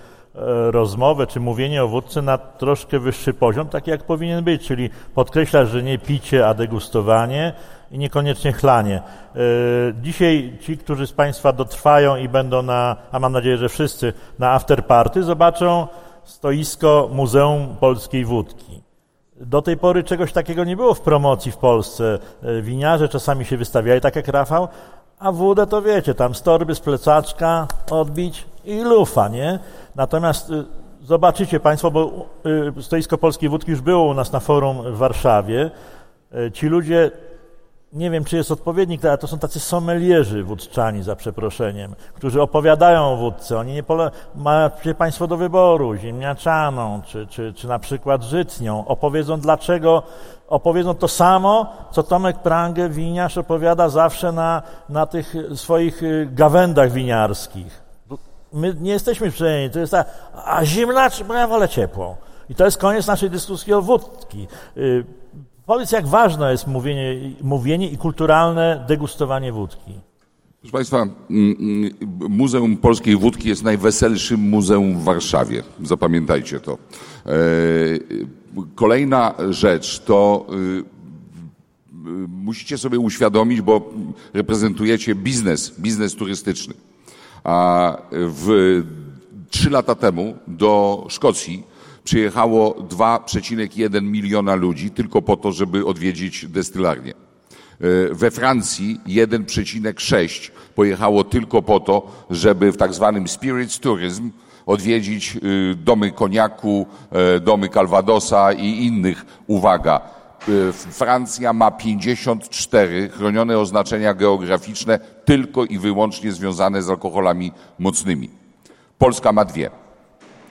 rozmowę czy mówienie o wódce na troszkę wyższy poziom, taki jak powinien być, czyli podkreślasz, że nie picie, a degustowanie i niekoniecznie chlanie. Y, Dzisiaj ci, którzy z Państwa dotrwają i będą na, a mam nadzieję, że wszyscy, na afterparty, zobaczą stoisko Muzeum Polskiej Wódki. Do tej pory czegoś takiego nie było w promocji w Polsce. E, Winiarze czasami się wystawiali, tak jak Rafał, a wódę to wiecie, tam z torby, z plecaczka odbić i lufa, nie? Natomiast y, zobaczycie Państwo, bo stoisko polskiej wódki już było u nas na forum w Warszawie. E, Ci ludzie, nie wiem czy jest odpowiednik, ale to są tacy sommelierzy wódczani, za przeproszeniem, którzy opowiadają o wódce. Oni nie pole... macie Państwo do wyboru ziemniaczaną, czy, czy, czy na przykład żytnią. Opowiedzą dlaczego, opowiedzą to samo, co Tomek Prange, winiarz, opowiada zawsze na, na tych swoich y, gawędach winiarskich. My nie jesteśmy przyjęci, to jest tak, a zimna, bo ja wolę ciepłą. I to jest koniec naszej dyskusji o wódki. Powiedz, jak ważne jest mówienie, mówienie i kulturalne degustowanie wódki. Proszę Państwa, Muzeum Polskiej Wódki jest najweselszym muzeum w Warszawie. Zapamiętajcie to. E, Kolejna rzecz to y, musicie sobie uświadomić, bo reprezentujecie biznes, biznes turystyczny. A w trzy lata temu do Szkocji przyjechało 2,1 miliona ludzi tylko po to, żeby odwiedzić destylarnię. E, We Francji 1,6 pojechało tylko po to, żeby w tak zwanym spirits tourism odwiedzić y, domy koniaku, e, domy Calvadosa i innych. Uwaga, y, Francja ma 54 chronione oznaczenia geograficzne tylko i wyłącznie związane z alkoholami mocnymi. Polska ma dwie.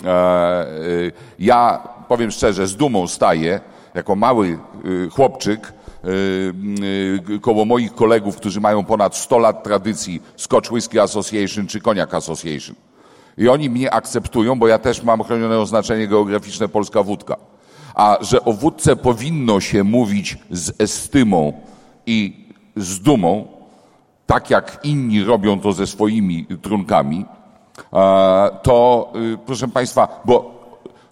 E, y, Ja powiem szczerze, z dumą staję jako mały y, chłopczyk koło moich kolegów, którzy mają ponad 100 lat tradycji Scotch Whisky Association czy Cognac Association. I oni mnie akceptują, bo ja też mam chronione oznaczenie geograficzne polska wódka. A że o wódce powinno się mówić z estymą i z dumą, tak jak inni robią to ze swoimi trunkami, e, to y, proszę Państwa, bo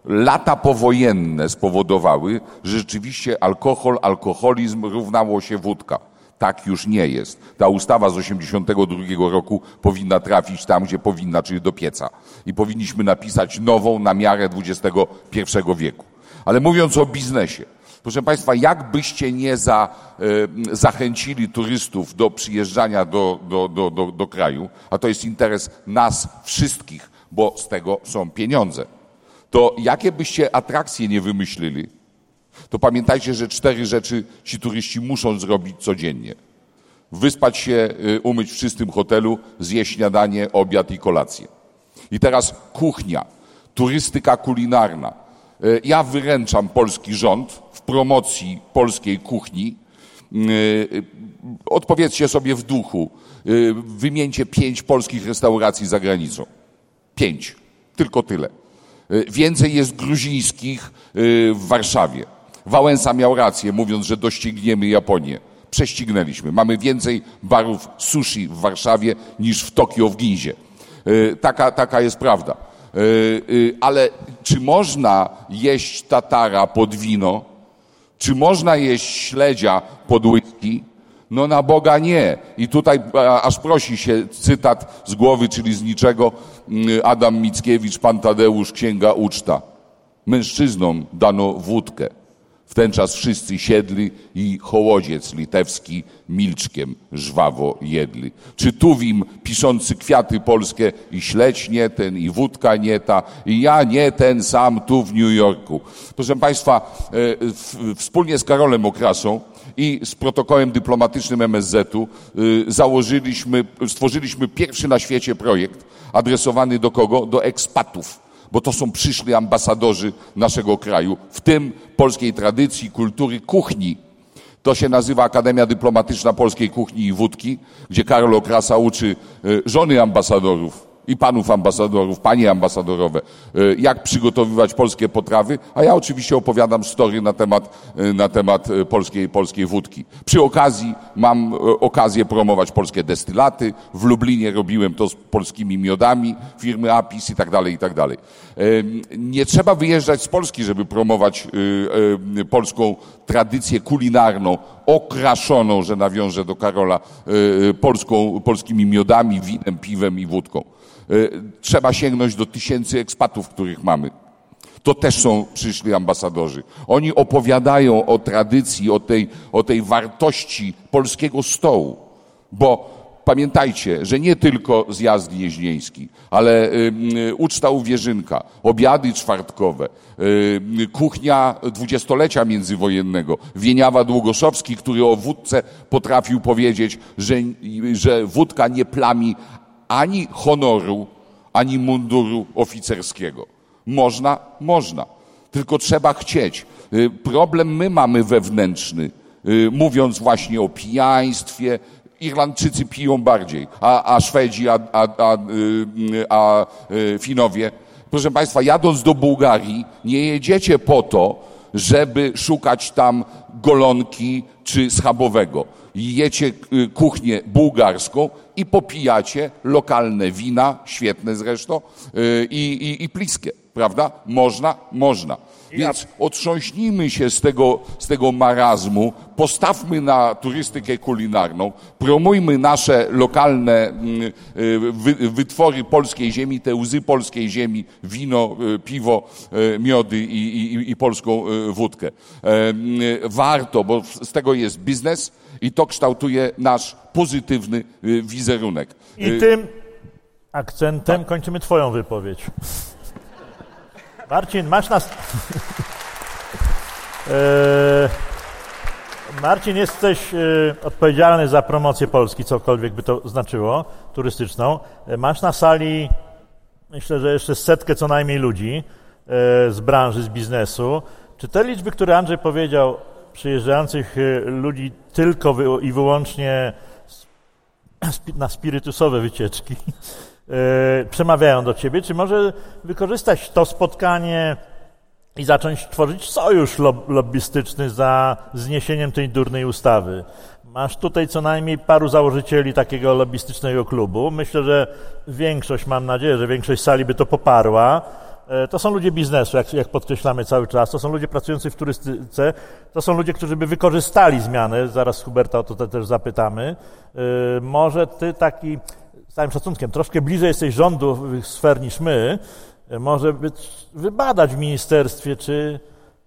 lata powojenne spowodowały, że rzeczywiście alkohol, alkoholizm równało się wódka. Tak już nie jest. Ta ustawa z 82 roku powinna trafić tam, gdzie powinna, czyli do pieca. I powinniśmy napisać nową na miarę XXI wieku. Ale mówiąc o biznesie, Proszę Państwa, jak byście nie za, e, zachęcili turystów do przyjeżdżania do, do, do, do, do kraju, a to jest interes nas wszystkich, bo z tego są pieniądze, to jakie byście atrakcje nie wymyślili, to pamiętajcie, że cztery rzeczy ci turyści muszą zrobić codziennie. Wyspać się, y, umyć w czystym hotelu, zjeść śniadanie, obiad i kolację. I teraz kuchnia, turystyka kulinarna. Y, Ja wyręczam polski rząd w promocji polskiej kuchni. Y, Odpowiedzcie sobie w duchu. Wymieńcie pięć polskich restauracji za granicą. Pięć. Tylko tyle. Więcej jest gruzińskich w Warszawie. Wałęsa miał rację, mówiąc, że dościgniemy Japonię. Prześcignęliśmy. Mamy więcej barów sushi w Warszawie niż w Tokio w Ginzie. Taka, taka jest prawda. Yy, yy, Ale czy można jeść tatara pod wino? Czy można jeść śledzia pod whisky? No na Boga nie. I tutaj aż prosi się cytat z głowy, czyli z niczego, mm, Adam Mickiewicz, Pan Tadeusz, Księga Uczta. Mężczyznom dano wódkę. W ten czas wszyscy siedli i hołodziec litewski milczkiem żwawo jedli. Czy Tuwim piszący kwiaty polskie i śledź nie ten, i wódka nie ta, i ja nie ten sam tu w New Yorku. Proszę Państwa, e, wspólnie z Karolem Okrasą i z protokołem dyplomatycznym MSZ-u y, założyliśmy, stworzyliśmy pierwszy na świecie projekt adresowany do kogo? Do ekspatów bo to są przyszli ambasadorzy naszego kraju, w tym polskiej tradycji, kultury, kuchni. To się nazywa Akademia Dyplomatyczna Polskiej Kuchni i Wódki, gdzie Karol Okrasa uczy y, żony ambasadorów i panów ambasadorów, panie ambasadorowe, y, jak przygotowywać polskie potrawy, a ja oczywiście opowiadam story na temat, y, na temat y, polskiej, polskiej wódki. Przy okazji mam okazję promować polskie destylaty. W Lublinie robiłem to z polskimi miodami firmy Apis i tak dalej, i tak dalej. Nie trzeba wyjeżdżać z Polski, żeby promować polską tradycję kulinarną, okraszoną, że nawiążę do Karola, polską, polskimi miodami, winem, piwem i wódką. Y, Trzeba sięgnąć do tysięcy ekspatów, których mamy. To też są przyszli ambasadorzy. Oni opowiadają o tradycji, o tej, o tej wartości polskiego stołu. Bo pamiętajcie, że nie tylko zjazd jeźnieński, ale y, y, uczta u Wierzynka, obiady czwartkowe, y, kuchnia dwudziestolecia międzywojennego, Wieniawa Długoszowski, który o wódce potrafił powiedzieć, że, że wódka nie plami ani honoru, ani munduru oficerskiego. Można? Można. Tylko trzeba chcieć. Y, Problem my mamy wewnętrzny, y, mówiąc właśnie o pijaństwie. Irlandczycy piją bardziej, a, a Szwedzi, a, a, a, y, a Finowie. Proszę Państwa, jadąc do Bułgarii, nie jedziecie po to, żeby szukać tam golonki czy schabowego. Jecie kuchnię bułgarską i popijacie lokalne wina, świetne zresztą, y, i, i, i pliskie, prawda? Można? Można. Więc otrząśnijmy się z tego, z tego marazmu, postawmy na turystykę kulinarną, promujmy nasze lokalne mm, y, wy, wytwory polskiej ziemi, te łzy polskiej ziemi, wino, y, piwo, miody i, i, i polską wódkę. E, mm, Warto, bo z tego jest biznes i to kształtuje nasz pozytywny y, wizerunek. I Y, tym akcentem kończymy Twoją wypowiedź. Marcin, masz nas. Eee, Marcin, jesteś e, odpowiedzialny za promocję Polski, cokolwiek by to znaczyło, turystyczną. E, Masz na sali, myślę, że jeszcze setkę co najmniej ludzi e, z branży, z biznesu. Czy te liczby, które Andrzej powiedział, przyjeżdżających e, ludzi tylko i wyłącznie na spirytusowe wycieczki e, przemawiają do ciebie, czy może wykorzystać to spotkanie i zacząć tworzyć sojusz lob- lobbystyczny za zniesieniem tej durnej ustawy. Masz tutaj co najmniej paru założycieli takiego lobbystycznego klubu. Myślę, że większość, mam nadzieję, że większość sali by to poparła. E, To są ludzie biznesu, jak, jak podkreślamy cały czas. To są ludzie pracujący w turystyce. To są ludzie, którzy by wykorzystali zmianę. Zaraz Huberta o to te- też zapytamy. E, Może ty taki, z całym szacunkiem, troszkę bliżej jesteś rządu sfer niż my. E, Może być, wybadać w ministerstwie, czy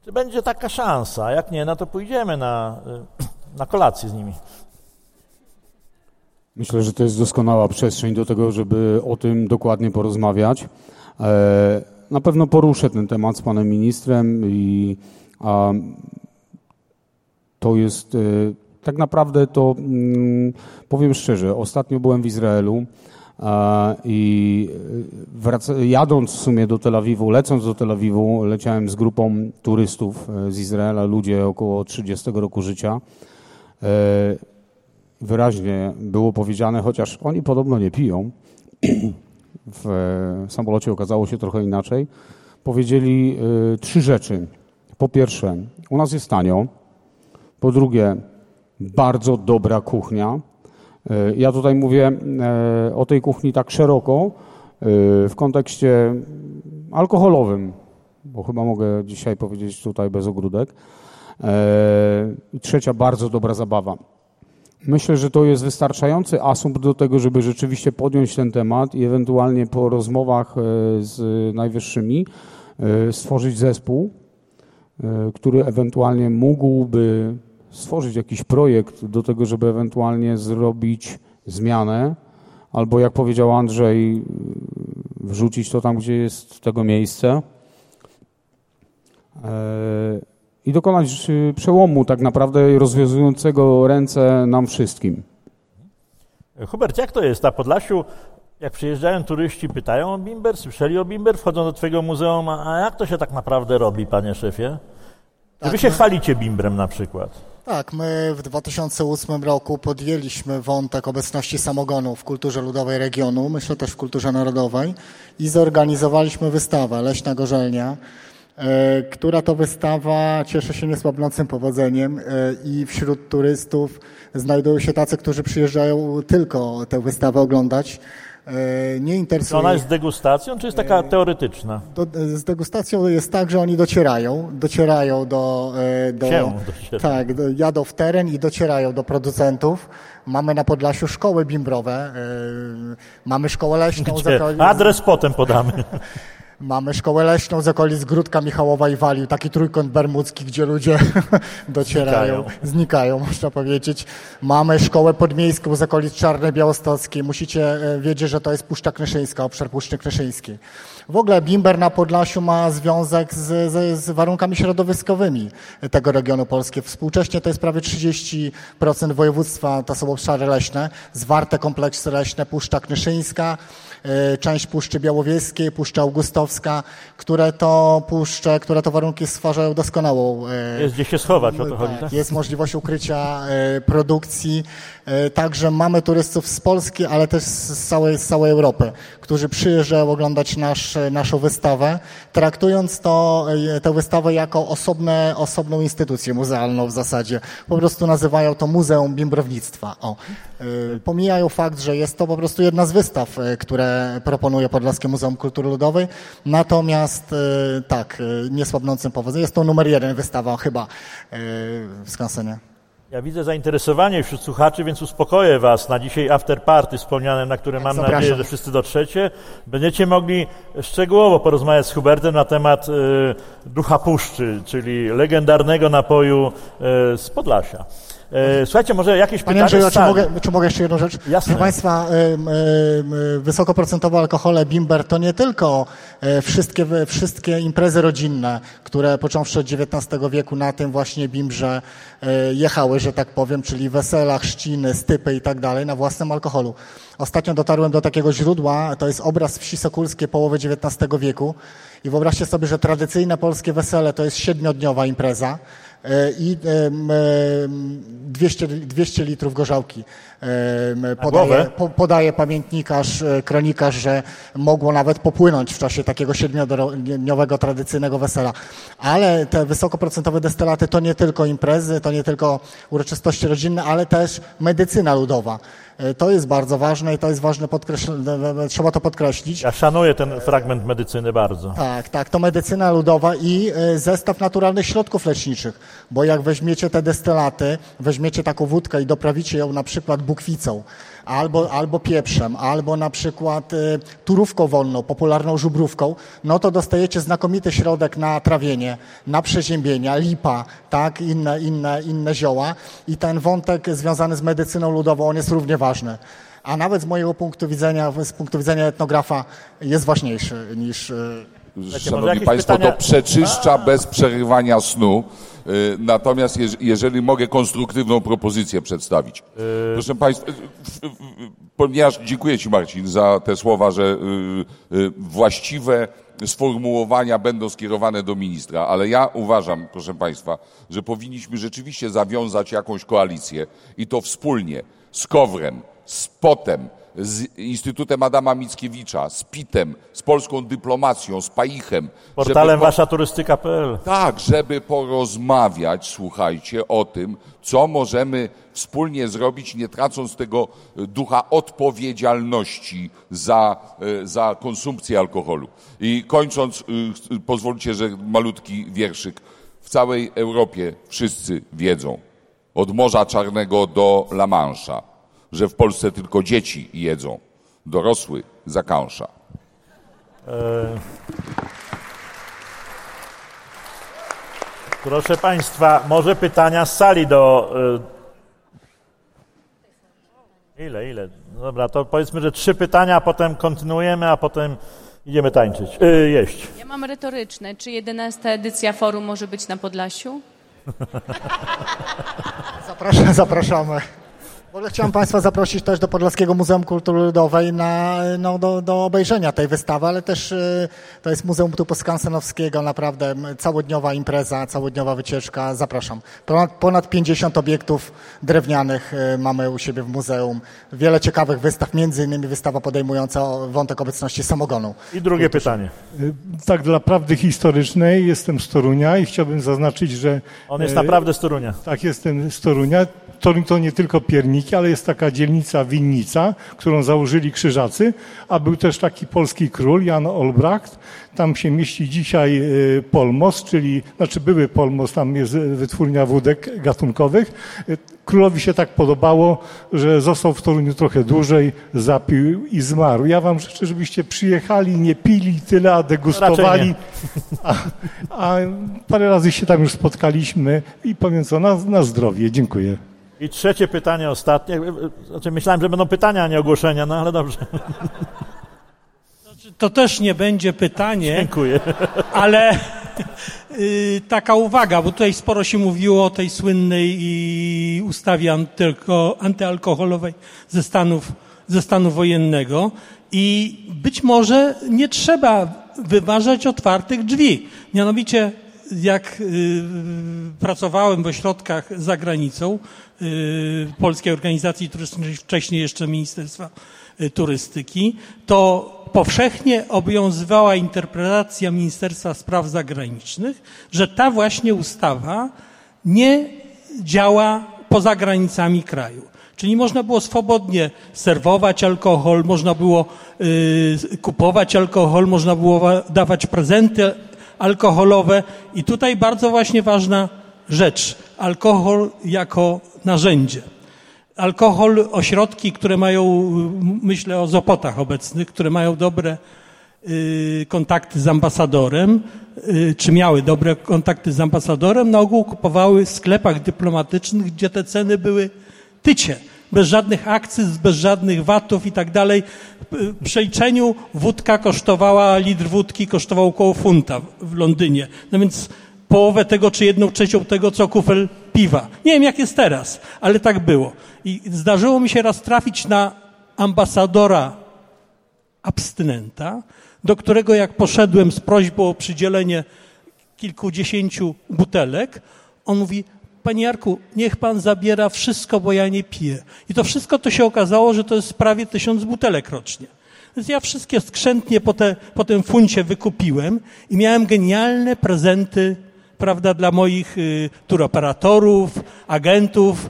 Czy będzie taka szansa? Jak nie, no to pójdziemy na, na kolację z nimi. Myślę, że to jest doskonała przestrzeń do tego, żeby o tym dokładnie porozmawiać. E, na pewno poruszę ten temat z panem ministrem i a, to jest e, tak naprawdę to mm, powiem szczerze, ostatnio byłem w Izraelu i wraca, jadąc w sumie do Tel Awiwu, lecąc do Tel Awiwu, leciałem z grupą turystów e, z Izraela, ludzie około 30 roku życia. E, wyraźnie było powiedziane, chociaż oni podobno nie piją, w samolocie okazało się trochę inaczej, powiedzieli y, trzy rzeczy. Po pierwsze, u nas jest tanio. Po drugie, bardzo dobra kuchnia. Y, ja tutaj mówię y, o tej kuchni tak szeroko w kontekście alkoholowym, bo chyba mogę dzisiaj powiedzieć tutaj bez ogródek. I trzecia, bardzo dobra zabawa. Myślę, że to jest wystarczający asumpt do tego, żeby rzeczywiście podjąć ten temat i ewentualnie po rozmowach e, z najwyższymi e, stworzyć zespół, e, który ewentualnie mógłby stworzyć jakiś projekt do tego, żeby ewentualnie zrobić zmianę, albo jak powiedział Andrzej, wrzucić to tam, gdzie jest tego miejsce i dokonać y, przełomu tak naprawdę rozwiązującego ręce nam wszystkim. Hubert, jak to jest na Podlasiu? Jak przyjeżdżają turyści, pytają o bimber, słyszeli o bimber, wchodzą do twojego muzeum, a jak to się tak naprawdę robi, panie szefie? Tak, Wy się my... chwalicie bimbrem na przykład. Tak, my w 2008 roku podjęliśmy wątek obecności samogonu w kulturze ludowej regionu, myślę też w kulturze narodowej i zorganizowaliśmy wystawę Leśna Gorzelnia, która to wystawa cieszy się niesłabnącym powodzeniem e, i wśród turystów znajdują się tacy, którzy przyjeżdżają tylko tę wystawę oglądać. E, nie interesuje. Ona jest z degustacją, czy jest taka teoretyczna? Do, z degustacją jest tak, że oni docierają, docierają do... do się Tak, do, jadą w teren i docierają do producentów. Mamy na Podlasiu szkoły bimbrowe, mamy szkołę leśną. Adres potem podamy. Mamy szkołę leśną z okolic Gródka Michałowa i Walił, taki trójkąt bermudzki, gdzie ludzie docierają, znikają. znikają, można powiedzieć. Mamy szkołę podmiejską z okolic Czarnej Białostockiej. Musicie e, wiedzieć, że to jest Puszcza Knyszyńska, obszar Puszczy Knyszyńskiej. W ogóle Bimber na Podlasiu ma związek z, z, z, warunkami środowiskowymi tego regionu polskiego. Współcześnie to jest prawie 30% województwa, to są obszary leśne, zwarte kompleksy leśne, Puszcza Knyszyńska, część Puszczy Białowieskiej, Puszcza Augustowska, które to puszcze, które to warunki stwarzają doskonałą. E, jest gdzie się schować, o to chodzi, tak? Jest możliwość ukrycia e, produkcji. Także mamy turystów z Polski, ale też z całej, z całej Europy, którzy przyjeżdżają oglądać nasz, naszą wystawę, traktując to, tę wystawę jako osobne, osobną instytucję muzealną w zasadzie. Po prostu nazywają to Muzeum Bimbrownictwa. O. Pomijają fakt, że jest to po prostu jedna z wystaw, które proponuje Podlaskie Muzeum Kultury Ludowej. Natomiast e, tak, e, niesłabnącym powodzeniem. Jest to numer jeden wystawa chyba e, w Skansenie. Ja widzę zainteresowanie wśród słuchaczy, więc uspokoję Was na dzisiaj after party wspomniane, na które mam Zapraszam. nadzieję, że wszyscy dotrzecie. Będziecie mogli szczegółowo porozmawiać z Hubertem na temat y, Ducha Puszczy, czyli legendarnego napoju y, z Podlasia. E, słuchajcie, może jakieś Panie Andrzeju, czy mogę, czy mogę jeszcze jedną rzecz? Jasne. Proszę Państwa, wysokoprocentowe alkohole Bimber to nie tylko e, wszystkie, wszystkie imprezy rodzinne, które począwszy od XIX wieku na tym właśnie Bimbrze e, jechały, że tak powiem, czyli wesela, chrzciny, stypy i tak dalej, na własnym alkoholu. Ostatnio dotarłem do takiego źródła, to jest obraz wsi Sokulskiej połowy XIX wieku i wyobraźcie sobie, że tradycyjne polskie wesele to jest siedmiodniowa impreza, i 200, 200 litrów gorzałki. Podaje, podaje pamiętnikarz, e, kronikarz, że mogło nawet popłynąć w czasie takiego siedmiodniowego tradycyjnego wesela. Ale te wysokoprocentowe destylaty to nie tylko imprezy, to nie tylko uroczystości rodzinne, ale też medycyna ludowa. E, to jest bardzo ważne i to jest ważne, trzeba to podkreślić. Ja szanuję ten fragment medycyny bardzo. Tak, tak, to medycyna ludowa i e, zestaw naturalnych środków leczniczych, bo jak weźmiecie te destylaty, weźmiecie taką wódkę i doprawicie ją na przykład bukwicą, albo, albo pieprzem, albo na przykład y, turówką wolną, popularną żubrówką, no to dostajecie znakomity środek na trawienie, na przeziębienia, lipa, tak, inne, inne, inne zioła i ten wątek związany z medycyną ludową, on jest równie ważny. A nawet z mojego punktu widzenia, z punktu widzenia etnografa jest ważniejszy niż... y, Szanowni Państwo, pytania? to przeczyszcza bez przerywania snu. Y, Natomiast jeż- jeżeli mogę konstruktywną propozycję przedstawić. Proszę Państwa, y, ponieważ dziękuję Ci Marcin za te słowa, że y, y, właściwe sformułowania będą skierowane do ministra, ale ja uważam, proszę Państwa, że powinniśmy rzeczywiście zawiązać jakąś koalicję i to wspólnie z Kowrem, z POTem, z Instytutem Adama Mickiewicza, z PIT-em, z polską dyplomacją, z PAIChem. Portalem po- waszaturystyka.pl. tak, żeby porozmawiać, słuchajcie, o tym, co możemy wspólnie zrobić, nie tracąc tego e, ducha odpowiedzialności za, e, za konsumpcję alkoholu. I kończąc, ch- pozwólcie, że malutki wierszyk. W całej Europie wszyscy wiedzą, od Morza Czarnego do La Mancha, że w Polsce tylko dzieci jedzą, dorosły zakąsza. Proszę Państwa, może pytania z sali do. y, Ile, ile? No Dobra, to powiedzmy, że trzy pytania, a potem kontynuujemy, a potem idziemy tańczyć, y, jeść. Ja mam retoryczne. Czy 11 edycja forum może być na Podlasiu? Zapraszam, zapraszamy. W ogóle chciałem Państwa zaprosić też do Podlaskiego Muzeum Kultury Ludowej na, no, do, do obejrzenia tej wystawy, ale też y, to jest Muzeum Tupu Skansenowskiego, naprawdę całodniowa impreza, całodniowa wycieczka, zapraszam. Ponad, ponad 50 obiektów drewnianych y, mamy u siebie w muzeum, wiele ciekawych wystaw, między innymi wystawa podejmująca wątek obecności samogonu. I drugie pytanie. Tak, dla prawdy historycznej jestem z Torunia i chciałbym zaznaczyć, że On jest naprawdę z Torunia. tak, jestem z Torunia. Toruń to nie tylko ale jest taka dzielnica Winnica, którą założyli krzyżacy, a był też taki polski król, Jan Olbracht. Tam się mieści dzisiaj e, Polmos, czyli, znaczy były Polmos, tam jest e, wytwórnia wódek gatunkowych. E, Królowi się tak podobało, że został w Toruniu trochę dłużej, zapił i zmarł. Ja wam życzę, żebyście przyjechali, nie pili tyle, a degustowali. A, a parę razy się tam już spotkaliśmy i powiem co, na, na zdrowie. Dziękuję. I trzecie pytanie, ostatnie. Znaczy, myślałem, że będą pytania, a nie ogłoszenia, no ale dobrze. To też nie będzie pytanie, Dziękuję. ale y, taka uwaga, bo tutaj sporo się mówiło o tej słynnej i ustawie antyalko, antyalkoholowej ze Stanów, ze stanu wojennego i być może nie trzeba wyważać otwartych drzwi. Mianowicie, jak y, pracowałem w ośrodkach za granicą Polskiej Organizacji Turystycznej, wcześniej jeszcze Ministerstwa y, Turystyki, to powszechnie obowiązywała interpretacja Ministerstwa Spraw Zagranicznych, że ta właśnie ustawa nie działa poza granicami kraju. Czyli można było swobodnie serwować alkohol, można było y, kupować alkohol, można było wa- dawać prezenty alkoholowe. I tutaj bardzo właśnie ważna rzecz. Alkohol jako narzędzie. Alkohol, ośrodki, które mają, myślę o Zopotach obecnych, które mają dobre y, kontakty z ambasadorem, y, czy miały dobre kontakty z ambasadorem, na ogół kupowały w sklepach dyplomatycznych, gdzie te ceny były tycie, bez żadnych akcyz, bez żadnych watów i tak dalej. W przeliczeniu wódka kosztowała, litr wódki kosztował około funta w Londynie. No więc połowę tego, czy jedną trzecią tego, co kufel piwa. Nie wiem, jak jest teraz, ale tak było. I zdarzyło mi się raz trafić na ambasadora abstynenta, do którego jak poszedłem z prośbą o przydzielenie kilkudziesięciu butelek, on mówi, panie Jarku, niech pan zabiera wszystko, bo ja nie piję. I to wszystko to się okazało, że to jest prawie tysiąc butelek rocznie. Więc ja wszystkie skrzętnie po, te, po tym funcie wykupiłem i miałem genialne prezenty, prawda, dla moich y, turoperatorów, agentów.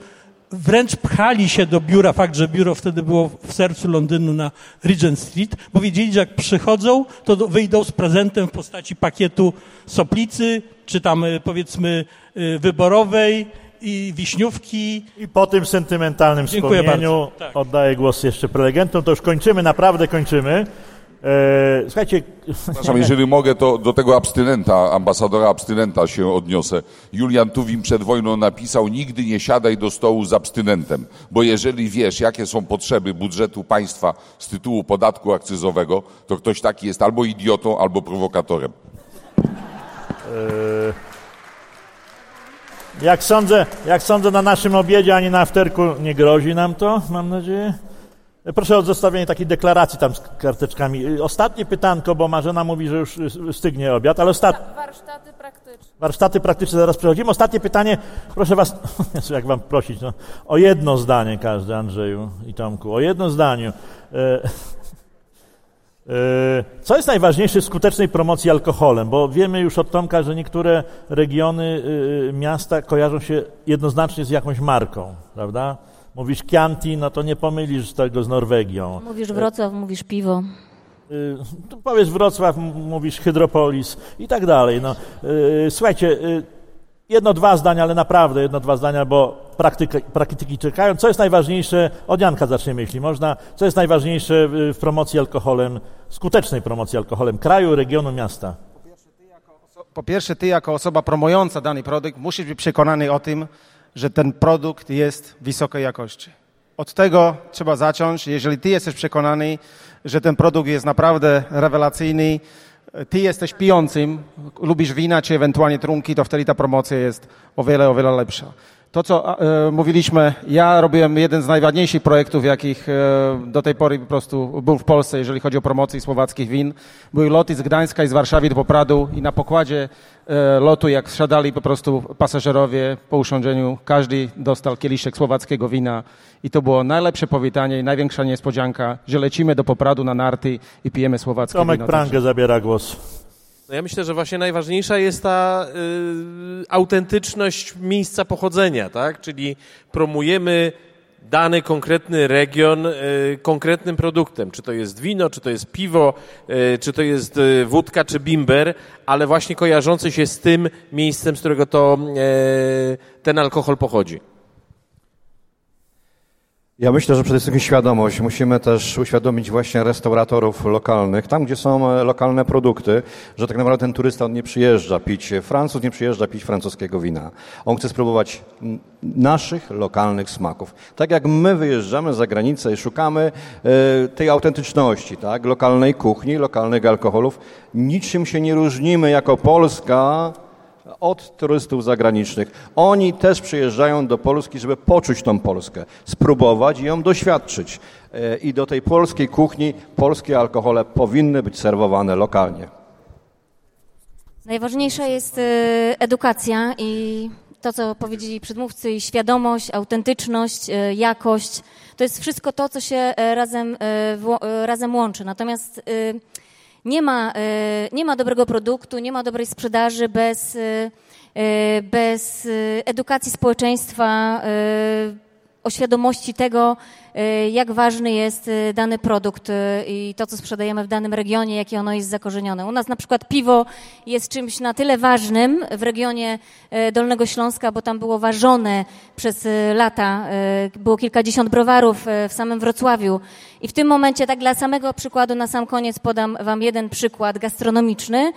Wręcz pchali się do biura, fakt, że biuro wtedy było w sercu Londynu na Regent Street, bo wiedzieli, że jak przychodzą, to wyjdą z prezentem w postaci pakietu soplicy, czy tam y, powiedzmy y, wyborowej i wiśniówki. I po tym sentymentalnym Dziękuję wspomnieniu. Tak. oddaję głos jeszcze prelegentom. To już kończymy, naprawdę kończymy. E, słuchajcie, Przepraszam, jeżeli mogę, to do tego abstynenta, ambasadora abstynenta się odniosę. Julian Tuwim przed wojną napisał, nigdy nie siadaj do stołu z abstynentem, bo jeżeli wiesz, jakie są potrzeby budżetu państwa z tytułu podatku akcyzowego, to ktoś taki jest albo idiotą, albo prowokatorem. e, jak sądzę, jak sądzę na naszym obiedzie ani na afterku nie grozi nam to, mam nadzieję. Proszę o zostawienie takiej deklaracji tam z karteczkami. Ostatnie pytanko, bo Marzena mówi, że już stygnie obiad, ale ostatnie. Warsztaty praktyczne. Warsztaty praktyczne, zaraz przechodzimy. Ostatnie pytanie, proszę was, jak wam prosić, no, o jedno zdanie każdy, Andrzeju i Tomku, o jedno zdaniu. E, e, Co jest najważniejsze w skutecznej promocji alkoholem? Bo wiemy już od Tomka, że niektóre regiony, e, miasta kojarzą się jednoznacznie z jakąś marką, prawda? Mówisz Chianti, no to nie pomylisz tego z Norwegią. Mówisz Wrocław, mówisz piwo. Y, tu powiesz Wrocław, mówisz Hydropolis i tak dalej. No, y, słuchajcie, y, jedno, dwa zdania, ale naprawdę jedno, dwa zdania, bo praktyka, praktyki czekają. Co jest najważniejsze, od Janka zaczniemy, jeśli można, co jest najważniejsze y, w promocji alkoholem, skutecznej promocji alkoholem kraju, regionu, miasta? Po pierwsze, ty jako osoba promująca dany produkt musisz być przekonany o tym, że ten produkt jest wysokiej jakości. Od tego trzeba zacząć. Jeżeli ty jesteś przekonany, że ten produkt jest naprawdę rewelacyjny, ty jesteś pijącym, lubisz wina czy ewentualnie trunki, to wtedy ta promocja jest o wiele, o wiele lepsza. To, co e, mówiliśmy, ja robiłem jeden z najważniejszych projektów, jakich e, do tej pory po prostu był w Polsce, jeżeli chodzi o promocję słowackich win. Były loty z Gdańska i z Warszawy do Popradu i na pokładzie e, lotu, jak wsiadali po prostu pasażerowie po usiądzeniu, każdy dostał kieliszek słowackiego wina i to było najlepsze powitanie i największa niespodzianka, że lecimy do Popradu na narty i pijemy słowackie Tomek wino. Prangę zabiera głos. No ja myślę, że właśnie najważniejsza jest ta y, autentyczność miejsca pochodzenia, tak? Czyli promujemy dany konkretny region y, konkretnym produktem. Czy to jest wino, czy to jest piwo, y, czy to jest y, wódka, czy bimber, ale właśnie kojarzący się z tym miejscem, z którego to y, ten alkohol pochodzi. Ja myślę, że przede wszystkim świadomość. Musimy też uświadomić właśnie restauratorów lokalnych, tam gdzie są e, lokalne produkty, że tak naprawdę ten turysta on nie przyjeżdża pić Francuz, nie przyjeżdża pić francuskiego wina. On chce spróbować naszych lokalnych smaków. Tak jak my wyjeżdżamy za granicę i szukamy e, tej autentyczności, tak, lokalnej kuchni, lokalnych alkoholów, niczym się nie różnimy jako Polska od turystów zagranicznych. Oni też przyjeżdżają do Polski, żeby poczuć tą Polskę, spróbować i ją doświadczyć. E, I do tej polskiej kuchni polskie alkohole powinny być serwowane lokalnie. Najważniejsza jest y, edukacja i to, co powiedzieli przedmówcy, świadomość, autentyczność, y, jakość. To jest wszystko to, co się e, razem, e, e, razem łączy. Natomiast nie ma, e, nie ma dobrego produktu, nie ma dobrej sprzedaży bez, e, e, bez edukacji społeczeństwa, o świadomości tego, e, jak ważny jest e, dany produkt e, i to, co sprzedajemy w danym regionie, jakie ono jest zakorzenione. U nas na przykład piwo jest czymś na tyle ważnym w regionie Dolnego Śląska, bo tam było ważone przez lata, było kilkadziesiąt browarów w samym Wrocławiu. I w tym momencie, tak dla samego przykładu, na sam koniec podam Wam jeden przykład gastronomiczny.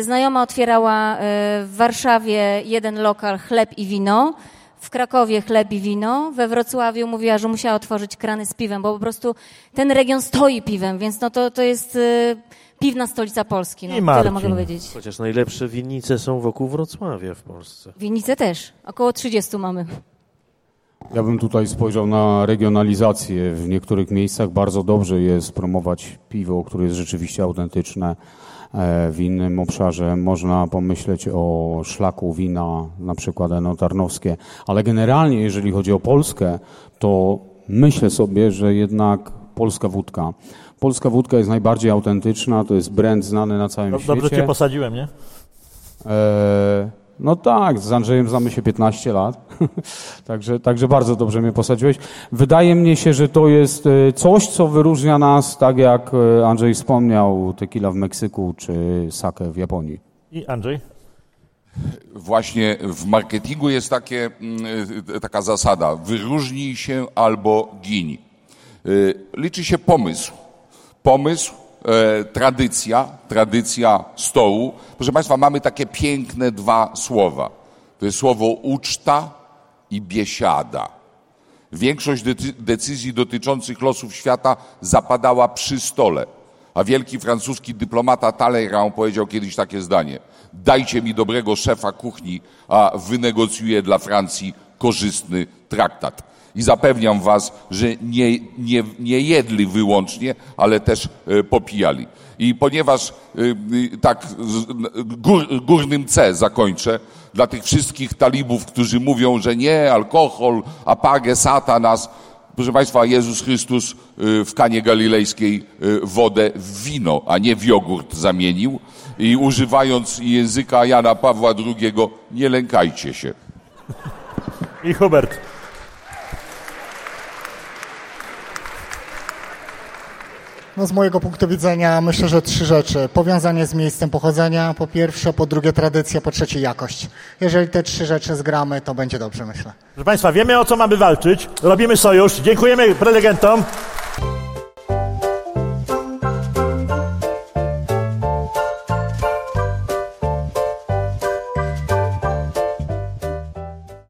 Znajoma otwierała w Warszawie jeden lokal chleb i wino w Krakowie chleb i wino, we Wrocławiu mówiła, że musiała otworzyć krany z piwem, bo po prostu ten region stoi piwem, więc no to, to jest y, piwna stolica Polski. No, I tyle Marcin. mogę powiedzieć. Chociaż najlepsze winnice są wokół Wrocławia w Polsce. Winnice też. Około 30 mamy. Ja bym tutaj spojrzał na regionalizację. W niektórych miejscach bardzo dobrze jest promować piwo, które jest rzeczywiście autentyczne. E, W innym obszarze można pomyśleć o szlaku wina, na przykład Eno Tarnowskie. Ale generalnie, jeżeli chodzi o Polskę, to myślę sobie, że jednak polska wódka. Polska wódka jest najbardziej autentyczna, to jest brand znany na całym Dob- świecie. Dobrze cię posadziłem, nie? E, no tak, z Andrzejem znamy się 15 lat, także, także bardzo dobrze mnie posadziłeś. Wydaje mi się, że to jest e, coś, co wyróżnia nas, tak jak e, Andrzej wspomniał, tequila w Meksyku czy sake w Japonii. I Andrzej? Właśnie w marketingu jest takie, mm, y, taka zasada: wyróżnij się albo gin. Liczy się pomysł. Pomysł, e, tradycja, tradycja stołu. Proszę Państwa, mamy takie piękne dwa słowa. To jest słowo uczta i biesiada. Większość decy- decyzji dotyczących losów świata zapadała przy stole. A wielki francuski dyplomata Talleyrand powiedział kiedyś takie zdanie: Dajcie mi dobrego szefa kuchni, a wynegocjuję dla Francji korzystny traktat. I zapewniam Was, że nie, nie, nie jedli wyłącznie, ale też e, popijali. I ponieważ e, y, tak gór, górnym C zakończę, dla tych wszystkich talibów, którzy mówią, że nie, alkohol, apage, satanas, Proszę Państwa, Jezus Chrystus w Kanie Galilejskiej wodę w wino, a nie w jogurt zamienił. I używając języka Jana Pawła II, nie lękajcie się. I Hubert. No z mojego punktu widzenia myślę, że trzy rzeczy. Powiązanie z miejscem pochodzenia, po pierwsze, po drugie tradycja, po trzecie jakość. Jeżeli te trzy rzeczy zgramy, to będzie dobrze, myślę. Proszę Państwa, wiemy o co mamy walczyć. Robimy sojusz. Dziękujemy prelegentom.